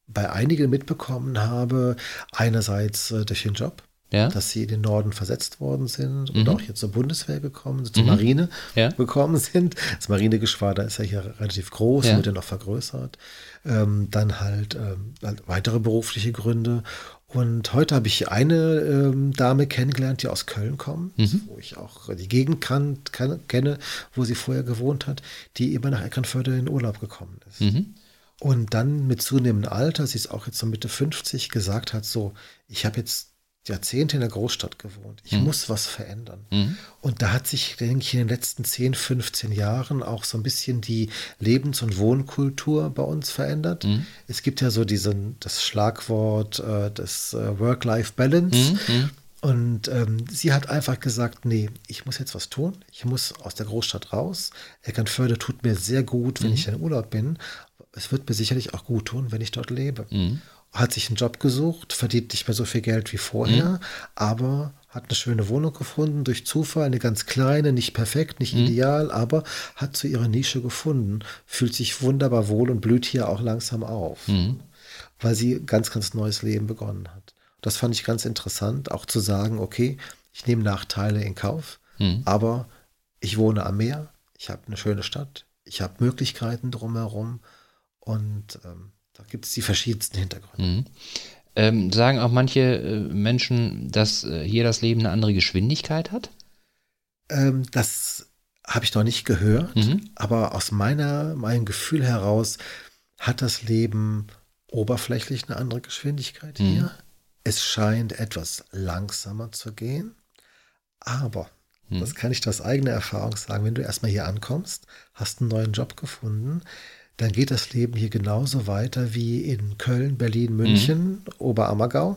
bei einigen mitbekommen habe, einerseits äh, durch den Job, ja. dass sie in den Norden versetzt worden sind und mhm. auch jetzt zur Bundeswehr gekommen sind, zur mhm. Marine ja. gekommen sind. Das Marinegeschwader ist ja hier relativ groß, ja. wird ja noch vergrößert. Ähm, dann halt, ähm, halt weitere berufliche Gründe und heute habe ich eine ähm, Dame kennengelernt, die aus Köln kommt, mhm. wo ich auch die Gegend kann, kann, kenne, wo sie vorher gewohnt hat, die immer nach Eckernförde in Urlaub gekommen ist. Mhm. Und dann mit zunehmendem Alter, sie ist auch jetzt so Mitte 50, gesagt hat, so, ich habe jetzt Jahrzehnte in der Großstadt gewohnt. Ich mhm. muss was verändern. Mhm. Und da hat sich, denke ich, in den letzten 10, 15 Jahren auch so ein bisschen die Lebens- und Wohnkultur bei uns verändert. Mhm. Es gibt ja so diesen, das Schlagwort äh, des äh, Work-Life-Balance. Mhm. Mhm. Und ähm, sie hat einfach gesagt, nee, ich muss jetzt was tun. Ich muss aus der Großstadt raus. Eckernförde tut mir sehr gut, wenn mhm. ich in Urlaub bin. Es wird mir sicherlich auch gut tun, wenn ich dort lebe. Hat sich einen Job gesucht, verdient nicht mehr so viel Geld wie vorher, mhm. aber hat eine schöne Wohnung gefunden, durch Zufall, eine ganz kleine, nicht perfekt, nicht mhm. ideal, aber hat zu ihrer Nische gefunden, fühlt sich wunderbar wohl und blüht hier auch langsam auf, mhm. weil sie ganz, ganz neues Leben begonnen hat. Das fand ich ganz interessant, auch zu sagen, okay, ich nehme Nachteile in Kauf, mhm. aber ich wohne am Meer, ich habe eine schöne Stadt, ich habe Möglichkeiten drumherum und ähm, gibt es die verschiedensten Hintergründe. Mhm. Ähm, sagen auch manche äh, Menschen, dass äh, hier das Leben eine andere Geschwindigkeit hat? Ähm, das habe ich noch nicht gehört, mhm. aber aus meiner, meinem Gefühl heraus hat das Leben oberflächlich eine andere Geschwindigkeit mhm. hier. Es scheint etwas langsamer zu gehen, aber hm. Das kann ich aus eigener Erfahrung sagen. Wenn du erstmal hier ankommst, hast einen neuen Job gefunden, dann geht das Leben hier genauso weiter wie in Köln, Berlin, München, mhm. Oberammergau,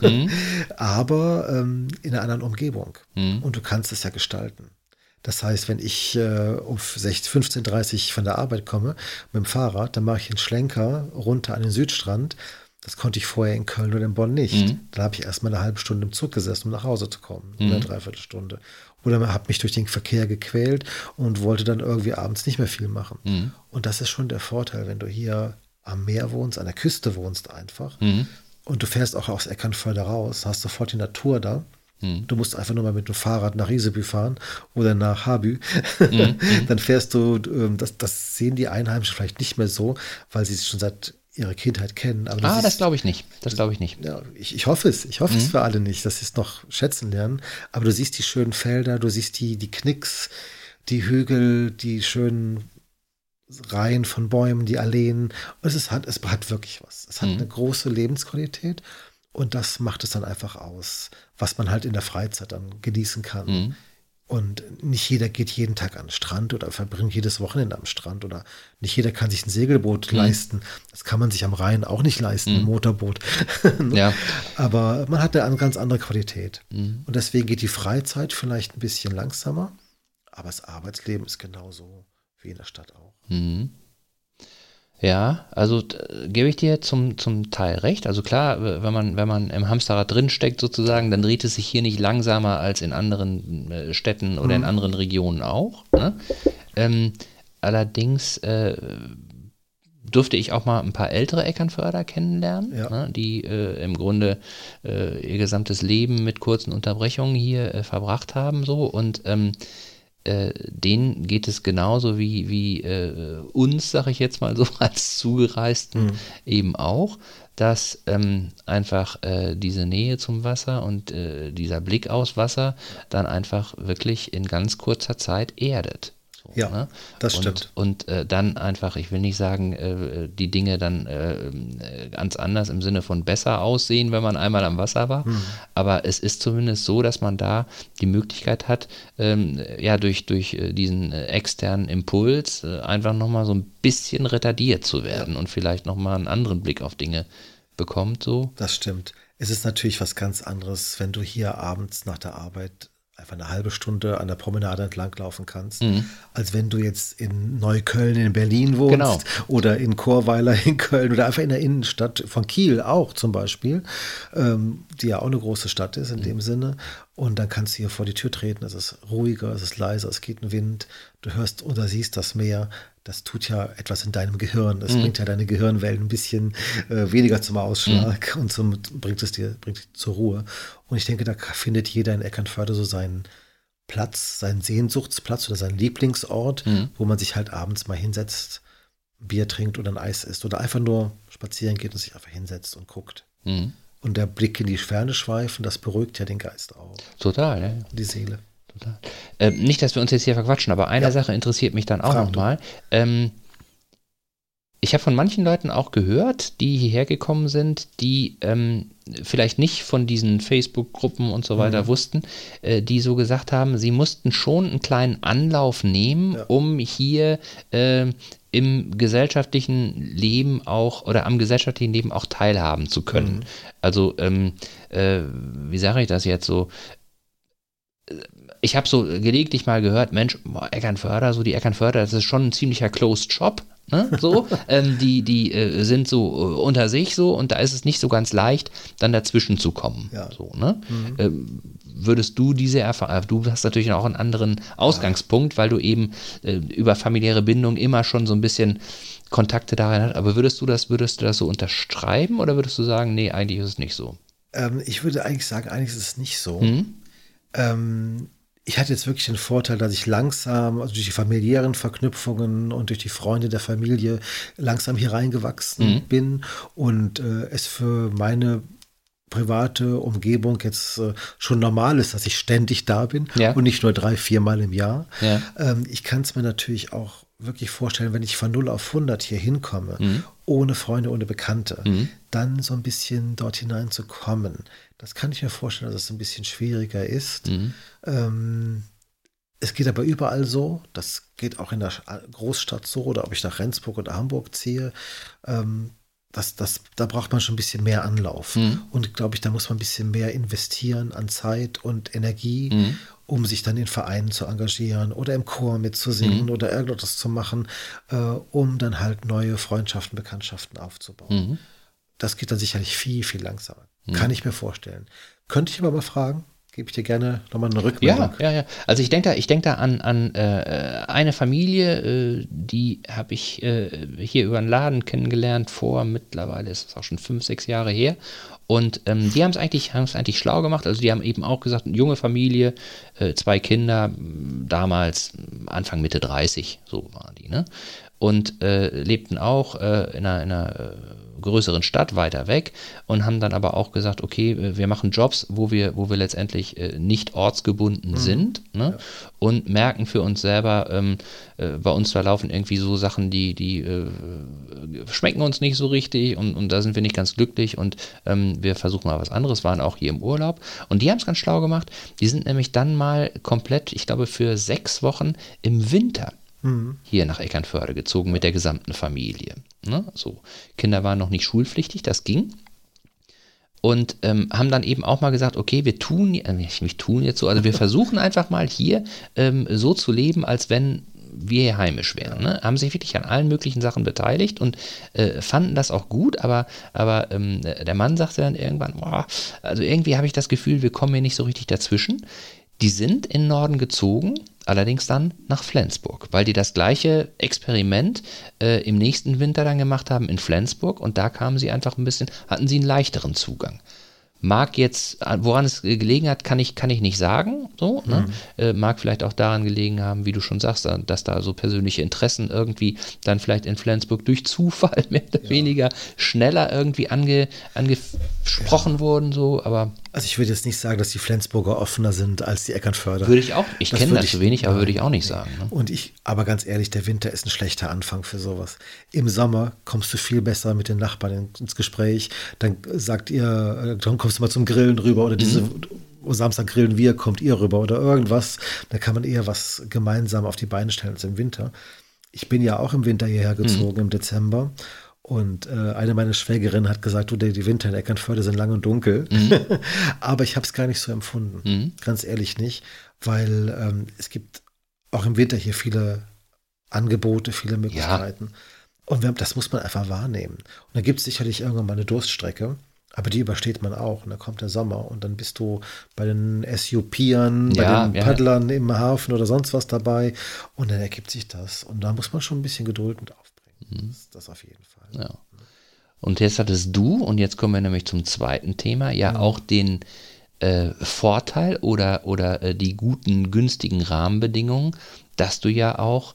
mhm. aber ähm, in einer anderen Umgebung. Mhm. Und du kannst es ja gestalten. Das heißt, wenn ich äh, um 15.30 Uhr von der Arbeit komme mit dem Fahrrad, dann mache ich einen Schlenker runter an den Südstrand. Das konnte ich vorher in Köln oder in Bonn nicht. Mhm. Dann habe ich erstmal eine halbe Stunde im Zug gesessen, um nach Hause zu kommen. Mhm. Eine Dreiviertelstunde oder habe mich durch den Verkehr gequält und wollte dann irgendwie abends nicht mehr viel machen. Mhm. Und das ist schon der Vorteil, wenn du hier am Meer wohnst, an der Küste wohnst einfach mhm. und du fährst auch aus Eckernförde raus, hast sofort die Natur da. Mhm. Du musst einfach nur mal mit dem Fahrrad nach Riesebü fahren oder nach Habü. Mhm. dann fährst du, ähm, das, das sehen die Einheimischen vielleicht nicht mehr so, weil sie es schon seit ihre Kindheit kennen. ah, siehst, das glaube ich nicht. Das glaube ich nicht. Ja, ich, ich hoffe es. Ich hoffe mhm. es für alle nicht, dass sie es noch schätzen lernen. Aber du siehst die schönen Felder, du siehst die, die Knicks, die Hügel, die schönen Reihen von Bäumen, die Alleen. Und es, ist, hat, es hat wirklich was. Es hat mhm. eine große Lebensqualität. Und das macht es dann einfach aus, was man halt in der Freizeit dann genießen kann. Mhm. Und nicht jeder geht jeden Tag an den Strand oder verbringt jedes Wochenende am Strand oder nicht jeder kann sich ein Segelboot mhm. leisten. Das kann man sich am Rhein auch nicht leisten, mhm. ein Motorboot. ja. Aber man hat eine ganz andere Qualität. Mhm. Und deswegen geht die Freizeit vielleicht ein bisschen langsamer, aber das Arbeitsleben ist genauso wie in der Stadt auch. Mhm. Ja, also gebe ich dir zum, zum Teil recht. Also klar, wenn man, wenn man im Hamsterrad drinsteckt sozusagen, dann dreht es sich hier nicht langsamer als in anderen äh, Städten oder mhm. in anderen Regionen auch. Ne? Ähm, allerdings äh, durfte ich auch mal ein paar ältere Eckernförder kennenlernen, ja. ne, die äh, im Grunde äh, ihr gesamtes Leben mit kurzen Unterbrechungen hier äh, verbracht haben so und ähm, äh, denen geht es genauso wie, wie äh, uns, sage ich jetzt mal so, als Zugereisten mhm. eben auch, dass ähm, einfach äh, diese Nähe zum Wasser und äh, dieser Blick aus Wasser dann einfach wirklich in ganz kurzer Zeit erdet ja, ne? das und, stimmt. Und äh, dann einfach, ich will nicht sagen, äh, die Dinge dann äh, ganz anders im Sinne von besser aussehen, wenn man einmal am Wasser war. Mhm. Aber es ist zumindest so, dass man da die Möglichkeit hat, ähm, ja, durch, durch äh, diesen äh, externen Impuls äh, einfach nochmal so ein bisschen retardiert zu werden ja. und vielleicht nochmal einen anderen Blick auf Dinge bekommt. So. Das stimmt. Es ist natürlich was ganz anderes, wenn du hier abends nach der Arbeit einfach eine halbe Stunde an der Promenade entlang laufen kannst, mhm. als wenn du jetzt in Neukölln in Berlin wohnst genau. oder in Chorweiler in Köln oder einfach in der Innenstadt von Kiel auch zum Beispiel, ähm, die ja auch eine große Stadt ist in mhm. dem Sinne. Und dann kannst du hier vor die Tür treten, es ist ruhiger, es ist leiser, es geht ein Wind, du hörst oder siehst das Meer. Das tut ja etwas in deinem Gehirn. Das mhm. bringt ja deine Gehirnwellen ein bisschen äh, weniger zum Ausschlag mhm. und zum, bringt es dir bringt dich zur Ruhe. Und ich denke, da findet jeder in Eckernförde so seinen Platz, seinen Sehnsuchtsplatz oder seinen Lieblingsort, mhm. wo man sich halt abends mal hinsetzt, Bier trinkt oder ein Eis isst oder einfach nur spazieren geht und sich einfach hinsetzt und guckt. Mhm. Und der Blick in die Ferne schweifen, das beruhigt ja den Geist auch. Total, ja. Die Seele. Total. Äh, nicht, dass wir uns jetzt hier verquatschen, aber eine ja. Sache interessiert mich dann auch nochmal. Ähm, ich habe von manchen Leuten auch gehört, die hierher gekommen sind, die ähm, vielleicht nicht von diesen Facebook-Gruppen und so weiter mhm. wussten, äh, die so gesagt haben, sie mussten schon einen kleinen Anlauf nehmen, ja. um hier äh, im gesellschaftlichen Leben auch oder am gesellschaftlichen Leben auch teilhaben zu können. Mhm. Also, ähm, äh, wie sage ich das jetzt so? Ich habe so gelegentlich mal gehört, Mensch, Eckernförder, so die Eckernförder, das ist schon ein ziemlicher Closed Shop. ne? so, ähm, die, die äh, sind so äh, unter sich so und da ist es nicht so ganz leicht, dann dazwischen zu kommen. Ja. So, ne? Mhm. Ähm, würdest du diese Erfahrung, äh, du hast natürlich auch einen anderen Ausgangspunkt, ja. weil du eben äh, über familiäre Bindung immer schon so ein bisschen Kontakte darin hast, aber würdest du das, würdest du das so unterschreiben oder würdest du sagen, nee, eigentlich ist es nicht so? Ähm, ich würde eigentlich sagen, eigentlich ist es nicht so. Mhm. Ähm, ich hatte jetzt wirklich den Vorteil, dass ich langsam, also durch die familiären Verknüpfungen und durch die Freunde der Familie langsam hier reingewachsen mhm. bin und äh, es für meine private Umgebung jetzt äh, schon normal ist, dass ich ständig da bin ja. und nicht nur drei, viermal im Jahr. Ja. Ähm, ich kann es mir natürlich auch wirklich vorstellen, wenn ich von 0 auf 100 hier hinkomme, mhm. ohne Freunde, ohne Bekannte, mhm. dann so ein bisschen dort hineinzukommen. Das kann ich mir vorstellen, dass es ein bisschen schwieriger ist. Mhm. Ähm, es geht aber überall so. Das geht auch in der Großstadt so oder ob ich nach Rendsburg oder Hamburg ziehe. Ähm, das, das, da braucht man schon ein bisschen mehr Anlauf. Mhm. Und glaube ich, da muss man ein bisschen mehr investieren an Zeit und Energie, mhm. um sich dann in Vereinen zu engagieren oder im Chor mitzusingen mhm. oder irgendetwas zu machen, äh, um dann halt neue Freundschaften, Bekanntschaften aufzubauen. Mhm. Das geht dann sicherlich viel, viel langsamer. Mhm. Kann ich mir vorstellen. Könnte ich aber mal fragen, gebe ich dir gerne nochmal eine Rückmeldung. Ja, ja, ja. Also ich denke da, ich denk da an, an äh, eine Familie, äh, die habe ich äh, hier über einen Laden kennengelernt vor, mittlerweile ist es auch schon fünf, sechs Jahre her. Und ähm, die haben es eigentlich, eigentlich schlau gemacht. Also die haben eben auch gesagt, eine junge Familie, äh, zwei Kinder, damals Anfang Mitte 30, so waren die, ne? Und äh, lebten auch äh, in einer, in einer größeren Stadt weiter weg und haben dann aber auch gesagt, okay, wir machen Jobs, wo wir, wo wir letztendlich äh, nicht ortsgebunden mhm. sind ne? ja. und merken für uns selber, ähm, äh, bei uns da laufen irgendwie so Sachen, die, die äh, schmecken uns nicht so richtig und, und da sind wir nicht ganz glücklich und ähm, wir versuchen mal was anderes, waren auch hier im Urlaub und die haben es ganz schlau gemacht. Die sind nämlich dann mal komplett, ich glaube, für sechs Wochen im Winter mhm. hier nach Eckernförde gezogen mit der gesamten Familie. Ne? So, Kinder waren noch nicht schulpflichtig, das ging. Und ähm, haben dann eben auch mal gesagt, okay, wir tun, äh, wir tun jetzt so, also wir versuchen einfach mal hier ähm, so zu leben, als wenn wir hier heimisch wären. Ne? Haben sich wirklich an allen möglichen Sachen beteiligt und äh, fanden das auch gut, aber, aber ähm, der Mann sagte dann irgendwann, boah, also irgendwie habe ich das Gefühl, wir kommen hier nicht so richtig dazwischen. Die sind in den Norden gezogen, allerdings dann nach Flensburg, weil die das gleiche Experiment äh, im nächsten Winter dann gemacht haben in Flensburg und da kamen sie einfach ein bisschen, hatten sie einen leichteren Zugang. Mag jetzt, woran es gelegen hat, kann ich, kann ich nicht sagen. So, ne? mhm. äh, mag vielleicht auch daran gelegen haben, wie du schon sagst, dass da so persönliche Interessen irgendwie dann vielleicht in Flensburg durch Zufall mehr oder ja. weniger schneller irgendwie ange, angesprochen ja. wurden. So, aber also ich würde jetzt nicht sagen, dass die Flensburger offener sind als die Eckernförder. Würde ich auch. Ich kenne das zu wenig, aber würde ich auch nicht sagen. Ne? Und ich, aber ganz ehrlich, der Winter ist ein schlechter Anfang für sowas. Im Sommer kommst du viel besser mit den Nachbarn ins Gespräch. Dann sagt ihr, dann kommst du mal zum Grillen rüber oder diese mhm. Samstag grillen wir, kommt ihr rüber oder irgendwas. Da kann man eher was gemeinsam auf die Beine stellen als im Winter. Ich bin ja auch im Winter hierher gezogen, mhm. im Dezember. Und äh, eine meiner Schwägerinnen hat gesagt, du, die Winter in Eckernförde sind lang und dunkel. Mhm. Aber ich habe es gar nicht so empfunden. Mhm. Ganz ehrlich nicht, weil ähm, es gibt auch im Winter hier viele Angebote, viele Möglichkeiten. Ja. Und wir, das muss man einfach wahrnehmen. Und da gibt es sicherlich irgendwann mal eine Durststrecke. Aber die übersteht man auch. Und dann kommt der Sommer und dann bist du bei den SUPern, ja, bei den Paddlern ja. im Hafen oder sonst was dabei. Und dann ergibt sich das. Und da muss man schon ein bisschen Geduld mit aufbringen. Mhm. Das, das auf jeden Fall. Ja. Und jetzt hattest du, und jetzt kommen wir nämlich zum zweiten Thema, ja, ja. auch den äh, Vorteil oder, oder äh, die guten, günstigen Rahmenbedingungen, dass du ja auch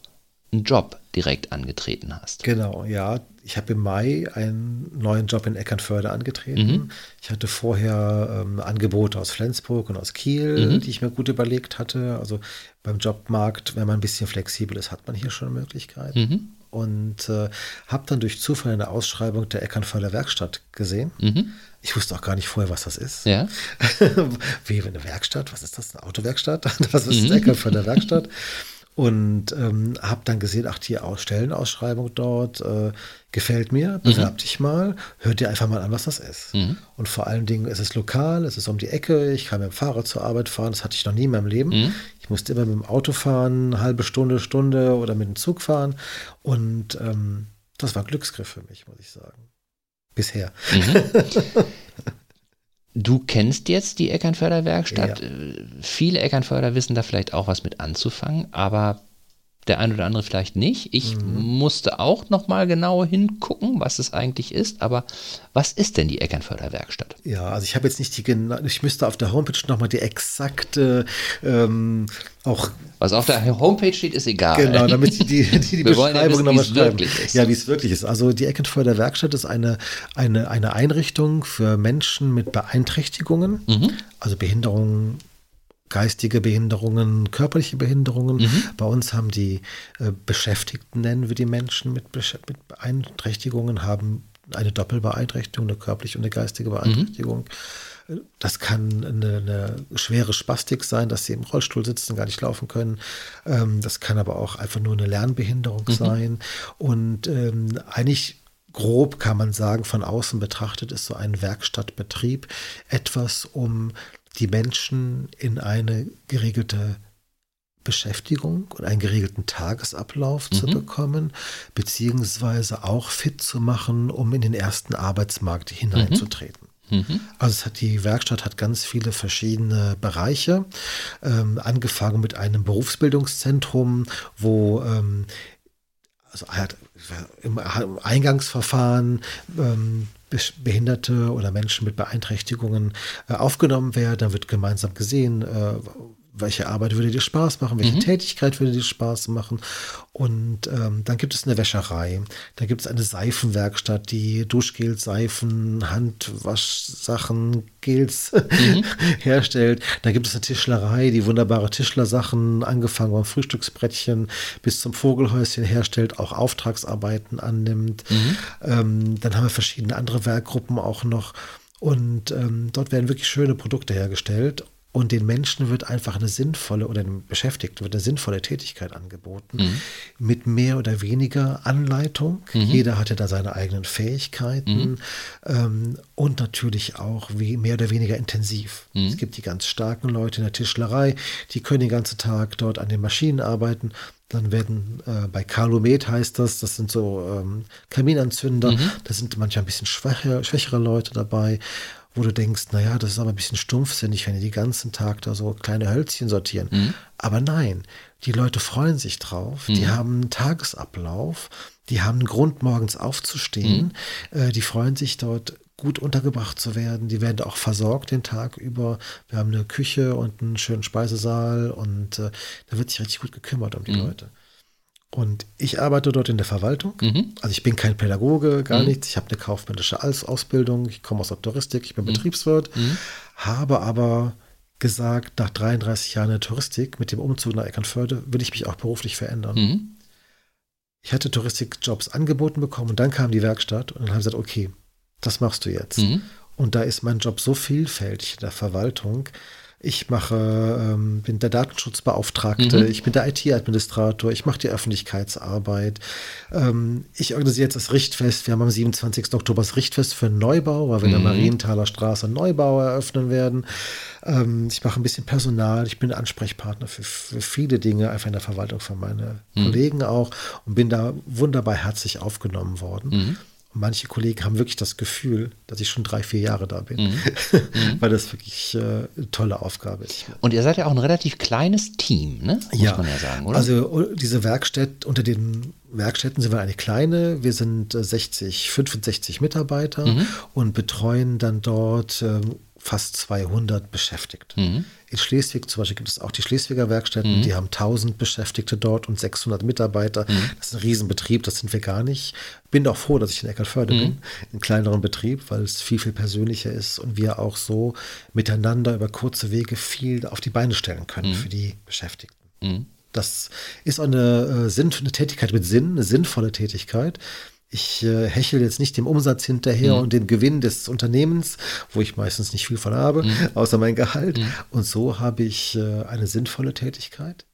einen Job direkt angetreten hast. Genau, ja. Ich habe im Mai einen neuen Job in Eckernförde angetreten. Mhm. Ich hatte vorher ähm, Angebote aus Flensburg und aus Kiel, mhm. die ich mir gut überlegt hatte. Also beim Jobmarkt, wenn man ein bisschen flexibel ist, hat man hier schon Möglichkeiten. Mhm und äh, habe dann durch Zufall eine Ausschreibung der Eckernförder Werkstatt gesehen. Mhm. Ich wusste auch gar nicht vorher, was das ist. Ja. Wie eine Werkstatt? Was ist das? Eine Autowerkstatt? Das ist mhm. eine Eckernförder Werkstatt. Und ähm, habe dann gesehen, ach, die Stellenausschreibung dort äh, gefällt mir, bewerb mhm. dich mal, hör dir einfach mal an, was das ist. Mhm. Und vor allen Dingen, es ist lokal, es ist um die Ecke, ich kann mit dem Fahrrad zur Arbeit fahren, das hatte ich noch nie in meinem Leben. Mhm. Ich musste immer mit dem Auto fahren, eine halbe Stunde, Stunde oder mit dem Zug fahren und ähm, das war Glücksgriff für mich, muss ich sagen. Bisher. Du kennst jetzt die Eckernförder Werkstatt. Ja. Äh, viele Eckernförder wissen da vielleicht auch was mit anzufangen, aber der ein oder andere vielleicht nicht. Ich mhm. musste auch noch mal genau hingucken, was es eigentlich ist. Aber was ist denn die Eckernförder Werkstatt? Ja, also ich habe jetzt nicht die genau, ich müsste auf der Homepage noch mal die exakte ähm, auch. Was auf der Homepage steht, ist egal. Genau, damit die die, die, die Beschreibung nochmal schreiben. Ist. Ja, wie es wirklich ist. Also die Eckenförder Werkstatt ist eine, eine, eine Einrichtung für Menschen mit Beeinträchtigungen, mhm. also Behinderungen geistige Behinderungen, körperliche Behinderungen. Mhm. Bei uns haben die äh, Beschäftigten, nennen wir die Menschen mit, mit Beeinträchtigungen, haben eine Doppelbeeinträchtigung, eine körperliche und eine geistige Beeinträchtigung. Mhm. Das kann eine, eine, schwere Spastik sein, dass sie im Rollstuhl sitzen, gar nicht laufen können. Ähm, das kann aber auch einfach nur eine Lernbehinderung mhm. sein. Und ähm, eigentlich grob kann man sagen, von außen betrachtet ist so ein Werkstattbetrieb etwas, um die Menschen in eine geregelte Beschäftigung und einen geregelten Tagesablauf mhm. zu bekommen, beziehungsweise auch fit zu machen, um in den ersten Arbeitsmarkt hineinzutreten. Mhm. mhm. Also hat, die Werkstatt hat ganz viele verschiedene Bereiche, ähm, angefangen mit einem Berufsbildungszentrum, wo ähm, also im Eingangsverfahren ähm, Behinderte oder Menschen mit Beeinträchtigungen äh, aufgenommen werden. Da wird gemeinsam gesehen, äh, welche Arbeit würde dir Spaß machen, welche mhm. Tätigkeit würde dir Spaß machen. Und ähm, dann gibt es eine Wäscherei, dann gibt es eine Seifenwerkstatt, die Duschgel, Seifen, Handwaschsachen, Gels mhm. herstellt. Dann gibt es eine Tischlerei, die wunderbare Tischlersachen, angefangen beim Frühstücksbrettchen bis zum Vogelhäuschen herstellt, auch Auftragsarbeiten annimmt. Mhm. Ähm, dann haben wir verschiedene andere Werkgruppen auch noch. Und ähm, dort werden wirklich schöne Produkte hergestellt. Und den Menschen wird einfach eine sinnvolle oder den Beschäftigten wird eine sinnvolle Tätigkeit angeboten mhm. mit mehr oder weniger Anleitung. Mhm. Jeder hat ja da seine eigenen Fähigkeiten mhm. ähm, und natürlich auch wie mehr oder weniger intensiv. Mhm. Es gibt die ganz starken Leute in der Tischlerei, die können den ganzen Tag dort an den Maschinen arbeiten. Dann werden äh, bei Calumet heißt das, das sind so ähm, Kaminanzünder, mhm. da sind manchmal ein bisschen schwächer, schwächere Leute dabei wo du denkst, naja, das ist aber ein bisschen stumpfsinnig, wenn die den ganzen Tag da so kleine Hölzchen sortieren. Mhm. Aber nein, die Leute freuen sich drauf, mhm. die haben einen Tagesablauf, die haben einen Grund, morgens aufzustehen, mhm. äh, die freuen sich dort gut untergebracht zu werden. Die werden auch versorgt den Tag über. Wir haben eine Küche und einen schönen Speisesaal und äh, da wird sich richtig gut gekümmert um die mhm. Leute. Und ich arbeite dort in der Verwaltung. Mhm. Also ich bin kein Pädagoge, gar mhm. nichts. Ich habe eine kaufmännische Ausbildung. Ich komme aus der Touristik, ich bin mhm. Betriebswirt, mhm. habe aber gesagt, nach 33 Jahren der Touristik mit dem Umzug nach Eckernförde will ich mich auch beruflich verändern. Mhm. Ich hatte Touristikjobs angeboten bekommen und dann kam die Werkstatt und dann haben sie gesagt, okay, das machst du jetzt. Mhm. Und da ist mein Job so vielfältig in der Verwaltung, ich mache, ähm, bin der Datenschutzbeauftragte, mhm. ich bin der IT-Administrator, ich mache die Öffentlichkeitsarbeit. Ähm, ich organisiere jetzt das Richtfest. Wir haben am 27. Oktober das Richtfest für Neubau, weil wir mhm. in der Marienthaler Straße Neubau eröffnen werden. Ähm, ich mache ein bisschen Personal, ich bin Ansprechpartner für, für viele Dinge, einfach in der Verwaltung von meinen mhm. Kollegen auch und bin da wunderbar herzlich aufgenommen worden. Und manche Kollegen haben wirklich das Gefühl, dass ich schon drei, vier Jahre da bin, mhm. mhm. weil das wirklich äh, eine tolle Aufgabe ist. Und ihr seid ja auch ein relativ kleines Team, ne? Muss ja. man ja sagen, oder? Also diese Werkstatt, unter den Werkstätten sind wir eine kleine. Wir sind 60, äh, 65 Mitarbeiter mhm. und betreuen dann dort ähm, fast 200 Beschäftigte. Mhm. In Schleswig zum Beispiel gibt es auch die Schleswiger Werkstätten, mhm. die haben 1000 Beschäftigte dort und 600 Mitarbeiter. Mhm. Das ist ein Riesenbetrieb, das sind wir gar nicht. Bin auch froh, dass ich in Eckernförde mhm. bin, in kleineren Betrieb, weil es viel, viel persönlicher ist und wir auch so miteinander über kurze Wege viel auf die Beine stellen können mhm. für die Beschäftigten. Mhm. Das ist eine, äh, eine Tätigkeit mit Sinn, eine sinnvolle Tätigkeit ich äh, hechel jetzt nicht dem Umsatz hinterher mhm. und dem Gewinn des Unternehmens, wo ich meistens nicht viel von habe, mhm. außer mein Gehalt. Mhm. Und so habe ich äh, eine sinnvolle Tätigkeit.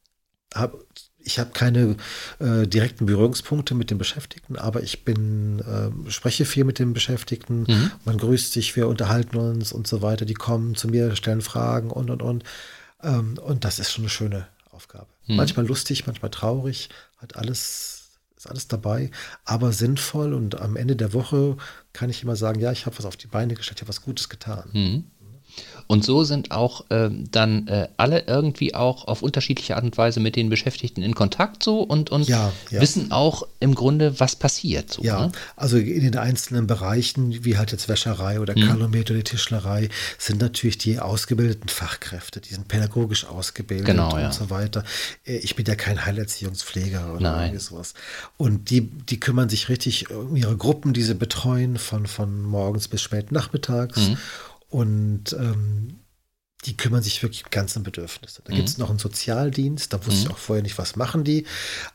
Hab, ich habe keine äh, direkten Berührungspunkte mit den Beschäftigten, aber ich bin, äh, spreche viel mit den Beschäftigten. Mhm. Man grüßt sich, wir unterhalten uns und so weiter. Die kommen zu mir, stellen Fragen und und und. Ähm, und das ist schon eine schöne Aufgabe. Mhm. Manchmal lustig, manchmal traurig, hat alles, alles dabei, aber sinnvoll. Und am Ende der Woche kann ich immer sagen, ja, ich habe was auf die Beine gestellt, ich habe was Gutes getan. Mhm. Und so sind auch äh, dann äh, alle irgendwie auch auf unterschiedliche Art und Weise mit den Beschäftigten in Kontakt so und, und ja, ja. wissen auch im Grunde, was passiert. So, ja, ne? also in den einzelnen Bereichen, wie halt jetzt Wäscherei oder mhm. Kalometer oder Tischlerei, sind natürlich die ausgebildeten Fachkräfte, die sind pädagogisch ausgebildet genau, und ja. so weiter. Äh, ich bin ja kein Heilerziehungspfleger oder Nein. irgendwie sowas. Und die, die kümmern sich richtig um ihre Gruppen, die sie betreuen, von, von morgens bis spät nachmittags. Mhm. Und ähm, die kümmern sich wirklich um ganzen Bedürfnisse. Da mhm. gibt es noch einen Sozialdienst, da wusste mhm. ich auch vorher nicht, was machen die,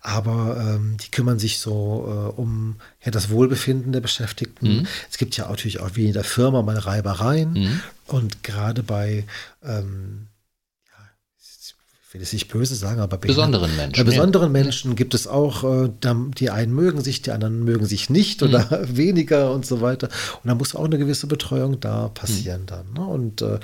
aber ähm, die kümmern sich so äh, um ja, das Wohlbefinden der Beschäftigten. Mhm. Es gibt ja natürlich auch wie in der Firma mal Reibereien mhm. und gerade bei ähm, will es nicht böse sagen, aber bei besonderen Menschen. Bei besonderen ja. Menschen gibt es auch, äh, die einen mögen sich, die anderen mögen sich nicht oder mhm. weniger und so weiter. Und da muss auch eine gewisse Betreuung da passieren mhm. dann. Ne? Und äh,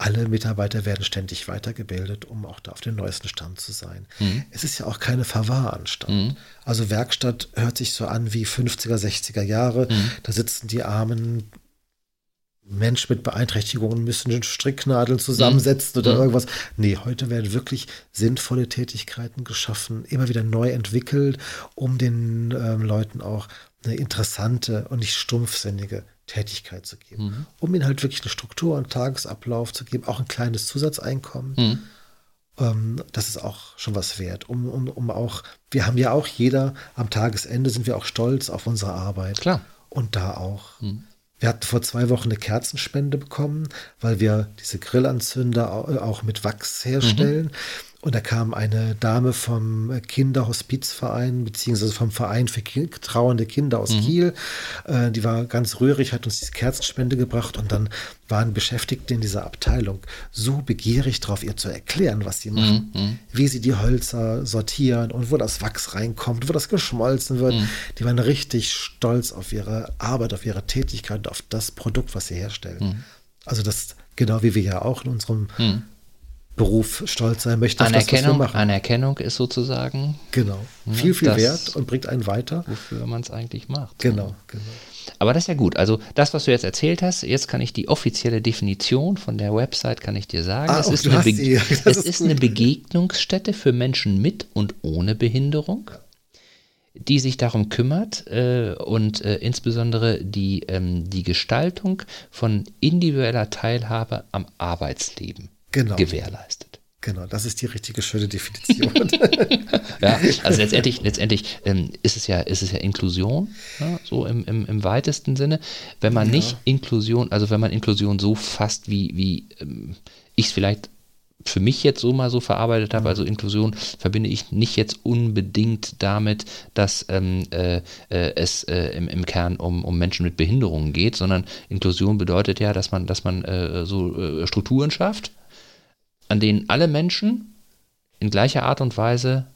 alle Mitarbeiter werden ständig weitergebildet, um auch da auf dem neuesten Stand zu sein. Mhm. Es ist ja auch keine Verwahranstalt. Mhm. Also Werkstatt hört sich so an wie 50er, 60er Jahre. Mhm. Da sitzen die armen Menschen mit Beeinträchtigungen müssen Stricknadeln zusammensetzen mhm. oder irgendwas. Nee, heute werden wirklich sinnvolle Tätigkeiten geschaffen, immer wieder neu entwickelt, um den ähm, Leuten auch eine interessante und nicht stumpfsinnige Tätigkeit zu geben. Mhm. Um ihnen halt wirklich eine Struktur und Tagesablauf zu geben, auch ein kleines Zusatzeinkommen. Mhm. Ähm, das ist auch schon was wert. Um, um, um auch, wir haben ja auch jeder, am Tagesende sind wir auch stolz auf unsere Arbeit. Klar. Und da auch. Mhm. Wir hatten vor zwei Wochen eine Kerzenspende bekommen, weil wir diese Grillanzünder auch mit Wachs herstellen. Mhm. Und da kam eine Dame vom Kinderhospizverein, beziehungsweise vom Verein für trauernde Kinder aus mhm. Kiel. Äh, die war ganz rührig, hat uns diese Kerzenspende gebracht und dann waren Beschäftigte in dieser Abteilung so begierig darauf, ihr zu erklären, was sie machen, mhm. wie sie die Hölzer sortieren und wo das Wachs reinkommt, wo das geschmolzen wird. Mhm. Die waren richtig stolz auf ihre Arbeit, auf ihre Tätigkeit, auf das Produkt, was sie herstellen. Mhm. Also das genau wie wir ja auch in unserem mhm. Beruf stolz sein möchte auf das. Anerkennung ist sozusagen genau ne, viel viel wert und bringt einen weiter, wofür man es eigentlich macht. Genau, genau. Aber das ist ja gut. Also das, was du jetzt erzählt hast, jetzt kann ich die offizielle Definition von der Website kann ich dir sagen. Ah, es ist, eine, Be es ist, ist eine Begegnungsstätte für Menschen mit und ohne Behinderung. die sich darum kümmert äh, und äh, insbesondere die, ähm, die Gestaltung von individueller Teilhabe am Arbeitsleben genau. gewährleistet. Genau, das ist die richtige schöne Definition. ja, also letztendlich, letztendlich ähm, ist, es ja, ist es ja Inklusion, ja, so im, im, im weitesten Sinne. Wenn man ja. nicht Inklusion, also wenn man Inklusion so fasst, wie, wie ähm, ich es vielleicht für mich jetzt so mal so verarbeitet habe, mhm. also Inklusion verbinde ich nicht jetzt unbedingt damit, dass ähm, äh, äh, es äh, im, im Kern um, um Menschen mit Behinderungen geht, sondern Inklusion bedeutet ja, dass man, dass man äh, so äh, Strukturen schafft, an denen alle Menschen in gleicher Art und Weise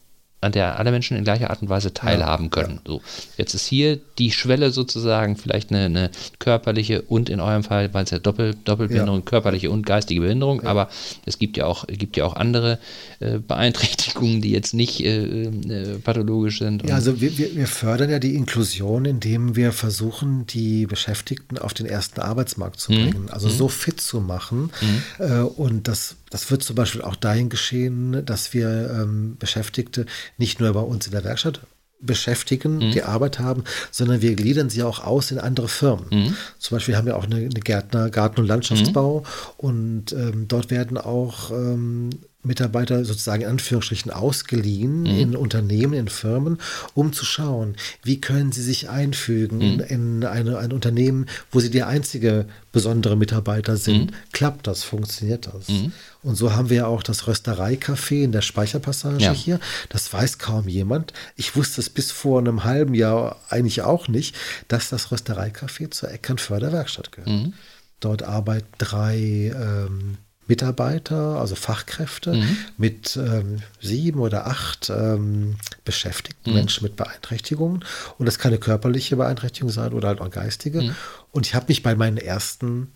an der alle Menschen in gleicher Art und Weise teilhaben können. So, jetzt ist hier die Schwelle sozusagen vielleicht eine, eine körperliche und in eurem Fall, weil es ja Doppel, Doppelbehinderung, ja. körperliche und geistige Behinderung, ja. aber es gibt ja auch, gibt ja auch andere äh, Beeinträchtigungen, die jetzt nicht äh, äh, pathologisch sind. Ja, also wir, wir, wir fördern ja die Inklusion, indem wir versuchen, die Beschäftigten auf den ersten Arbeitsmarkt zu mhm. bringen, mhm. also mhm. so fit zu machen. Mhm. Äh, und das das wird zum Beispiel auch dahin geschehen, dass wir ähm, Beschäftigte nicht nur bei uns in der Werkstatt beschäftigen, mhm. die Arbeit haben, sondern wir gliedern sie auch aus in andere Firmen. Mhm. Zum Beispiel haben wir auch eine, eine Gärtner, Garten- und Landschaftsbau mhm. und ähm, dort werden auch ähm, Mitarbeiter sozusagen in Anführungsstrichen ausgeliehen mhm. in Unternehmen, in Firmen, um zu schauen, wie können sie sich einfügen mhm. in, in eine, ein Unternehmen, wo sie der einzige besondere Mitarbeiter sind. Mhm. Klappt das? Funktioniert das? Mhm. Und so haben wir auch das Röstereicafé in der Speicherpassage ja. hier. Das weiß kaum jemand. Ich wusste es bis vor einem halben Jahr eigentlich auch nicht, dass das Röstereicafé zur Eckernförder Werkstatt gehört. Mhm. Dort arbeiten drei ähm, Mitarbeiter, also Fachkräfte, mhm. mit ähm, sieben oder acht ähm, beschäftigten mhm. Menschen mit Beeinträchtigungen. Und das kann eine körperliche Beeinträchtigung sein oder halt auch geistige. Mhm. Und ich habe mich bei meinen ersten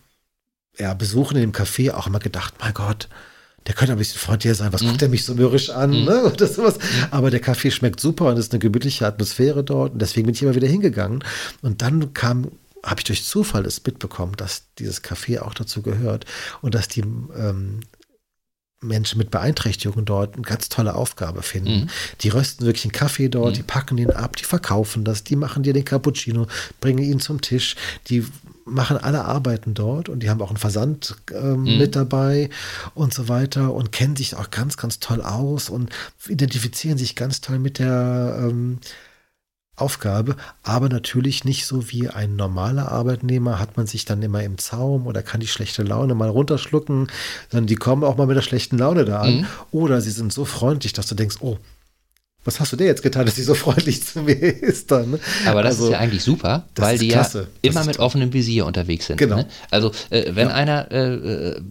ja, Besuchen in dem Café auch immer gedacht, mein Gott, der könnte ein bisschen freundlicher sein. Was mhm. guckt er mich so mürrisch an? Mhm. Ne? Oder sowas. Mhm. Aber der Kaffee schmeckt super und es ist eine gemütliche Atmosphäre dort. Und deswegen bin ich immer wieder hingegangen. Und dann kam habe ich durch Zufall das mitbekommen, dass dieses Café auch dazu gehört und dass die ähm, Menschen mit Beeinträchtigungen dort eine ganz tolle Aufgabe finden. Mhm. Die rösten wirklich einen Kaffee dort, mhm. die packen den ab, die verkaufen das, die machen dir den Cappuccino, bringen ihn zum Tisch, die machen alle Arbeiten dort und die haben auch einen Versand ähm, mhm. mit dabei und so weiter und kennen sich auch ganz, ganz toll aus und identifizieren sich ganz toll mit der ähm, Aufgabe, aber natürlich nicht so wie ein normaler Arbeitnehmer hat man sich dann immer im Zaum oder kann die schlechte Laune mal runterschlucken, sondern die kommen auch mal mit der schlechten Laune da an. Mhm. Oder sie sind so freundlich, dass du denkst, oh, was hast du dir jetzt getan, dass sie so freundlich zu mir ist dann? Ne? Aber das also, ist ja eigentlich super, weil die klasse. ja immer mit offenem Visier unterwegs sind. Genau. Ne? Also äh, wenn ja. einer äh, äh,